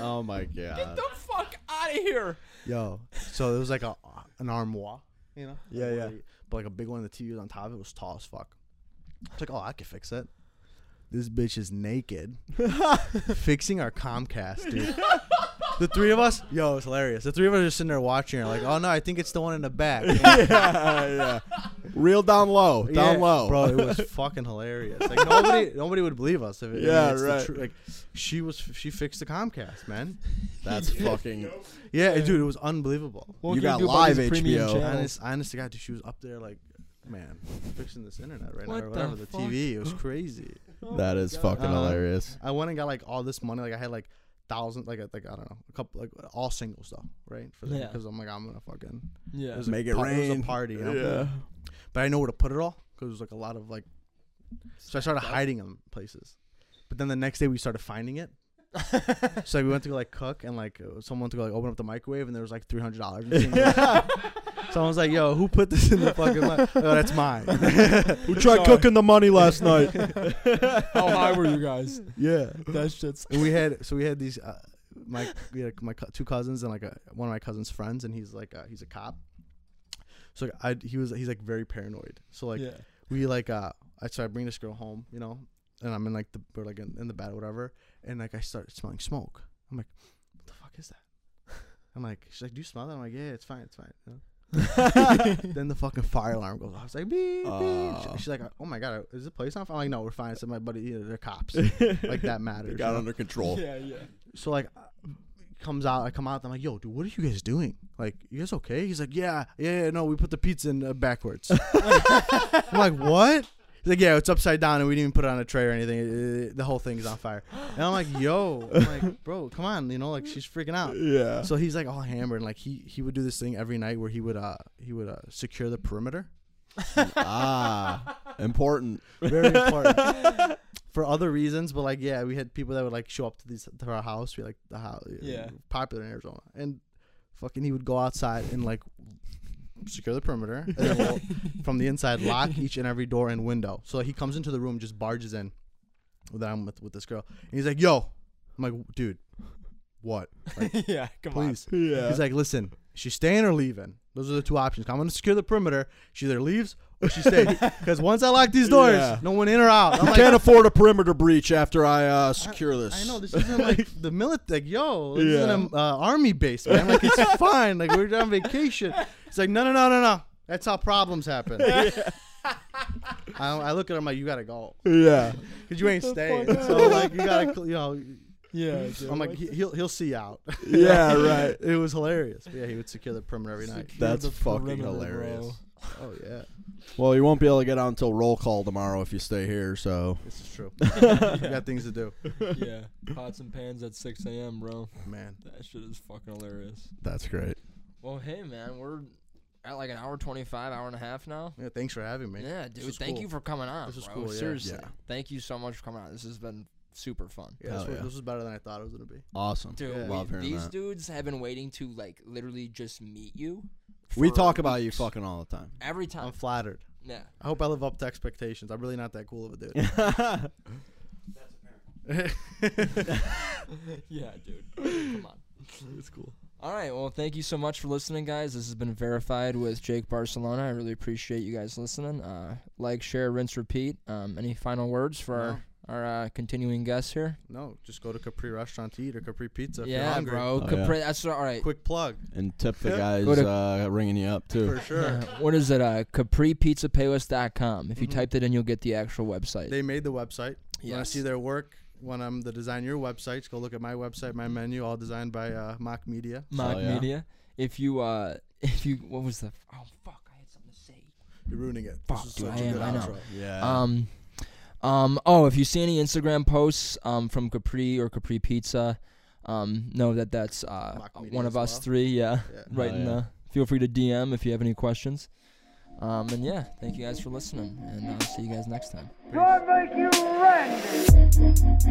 Oh my god. Get the fuck out of here! Yo, so it was like a an armoire, you know? Yeah, yeah. But like a big one, the TV was on top of it was tall as fuck. It's like, oh, I could fix it. This bitch is naked, [laughs] fixing our Comcast, dude. The three of us, yo, it's hilarious. The three of us are just sitting there watching her, like, oh no, I think it's the one in the back. [laughs] yeah, yeah. Real down low, down Yeah, low, bro. It was fucking hilarious. Like nobody, nobody would believe us if it. Yeah, it's the right. like she was, she fixed the Comcast, man. [laughs] That's fucking. Yeah, dude, it was unbelievable. What You can got do about live these premium HBO. channels? Honest, honest to God, dude, she was up there like, man, fixing this internet right What now or the whatever. The, fuck? TV, it was crazy. That is fucking Uh-huh. hilarious. I went and got like all this money. Like I had like thousand, like like I don't know, a couple, like all singles though, right? For Yeah. because I'm like I'm gonna fucking Yeah. it was a Make it par- rain. It was a party, you know? Yeah. But I know where to put it all because it was like a lot of like. So I started hiding them places, but then the next day we started finding it. [laughs] so we went to go like cook and like someone went to go like open up the microwave and there was like three hundred dollars. [laughs] Someone [laughs] was like, "Yo, who put this in the fucking? Mi- [laughs] oh, that's mine." [laughs] Who [laughs] tried cooking the money last night? How high were you guys? yeah. That shit's. And we had so we had these uh, my we had my two cousins and like a, one of my cousin's friends and he's like uh, he's a cop. So like, I he was he's like very paranoid. So like yeah. we like uh I so I bring this girl home, you know, and I'm in like the we're like in, in the bed or whatever, and like I start smelling smoke. I'm like, what the fuck is that? I'm like, she's like, do you smell that? I'm like, yeah, it's fine, it's fine. you know? Then the fucking fire alarm goes off. I was like, beep, beep. Oh. She's like, oh my god, is the place on fire? I'm like, no, we're fine. So my buddy, yeah, they're cops. [laughs] like that matters. They you got know? under control. Yeah, yeah. so like uh, comes out i come out i'm like yo dude what are you guys doing like you guys okay he's like yeah yeah, yeah no we put the pizza in uh, backwards [laughs] i'm like what he's like yeah it's upside down and we didn't even put it on a tray or anything. The whole thing is on fire. And i'm like yo i'm like bro come on you know like she's freaking out. Yeah. so he's like all hammered. And like he he would do this thing every night where he would uh he would uh secure the perimeter. Ah, important. very important. For other reasons but like yeah we had people that would like show up to these to our house we like the house Yeah. popular in arizona. And fucking he would go outside and like secure the perimeter and then we'll, [laughs] from the inside lock each and every door and window. So he comes into the room just barges in that i'm with with this girl. And he's like yo. I'm like dude what? Like [laughs] yeah, come on. please. Yeah. he's like listen she's staying or leaving those are the two options i'm gonna secure the perimeter she either leaves or she stays [laughs] because once i lock these doors Yeah. no one in or out i'm You like can't afford a perimeter breach after I uh, secure this. I know this isn't like [laughs] the military. Like, yo, this Yeah. isn't a uh, army base, man. Like, it's [laughs] fine. Like, we're on vacation. It's like, no, no, no, no, no. That's how problems happen. I, I look at him like, you gotta go, Yeah. cause you ain't staying. So like, you gotta, you know. Yeah, dude. [laughs] I'm like, he, he'll he'll see you out. [laughs] Yeah, right. it was hilarious. But yeah, he would secure the perimeter every night. That's the fucking hilarious. bro. Oh yeah, Well, you won't be able to get out until roll call tomorrow if you stay here. So this is true. [laughs] we got things to do, yeah, pots and pans at 6 a.m., bro. man. That shit is fucking hilarious. that's great. Well, hey, man, we're at like an hour 25, hour and a half now. Yeah, thanks for having me. Yeah, dude. Thank cool. you for coming on, This is bro. cool, yeah. Seriously. Yeah. Thank you so much for coming on. This has been super fun. Yeah, this, Hell was, yeah. this was better than I thought it was gonna be. Awesome. Dude, Yeah. Love hearing these that. dudes have been waiting to like literally just meet you. We for talk about you weeks. fucking all the time. every time. I'm flattered. yeah. I hope I live up to expectations. I'm really not that cool of a dude. [laughs] [laughs] [laughs] yeah, dude. Come on. it's cool. All right. Well, thank you so much for listening, guys. This has been verified with Jake Barcelona. I really appreciate you guys listening. Uh, like, share, rinse, repeat. Um, any final words for our, our uh, continuing guest here? No, just go to Capri Restaurant to eat or Capri Pizza if you're yeah, bro. Oh, Capri- yeah. That's all right. Quick plug. and tip the [laughs] guys to- uh, ringing you up too. For sure. Yeah. [laughs] What is it? Uh, CapriPizzaPaylist.com. If you Mhm. typed it in, you'll get the actual website. They made the website. You want to see their work? Want them the design your websites? Go look at my website, my menu, all designed by uh, Mock Media. Mock Oh, yeah. Media. If you, uh, [laughs] if you, what was the? Oh fuck! I had something to say. You're ruining it. Fuck, this is dude, such I a am, good I know. outro. Yeah. Um, um. Oh, if you see any Instagram posts um from Capri or Capri Pizza, um, know that that's uh one of us well. three. Yeah, Yeah. [laughs] right Oh, in yeah. the. Feel free to DM if you have any questions. Um, and yeah, thank you guys for listening, and I'll see you guys next time. God make you ready.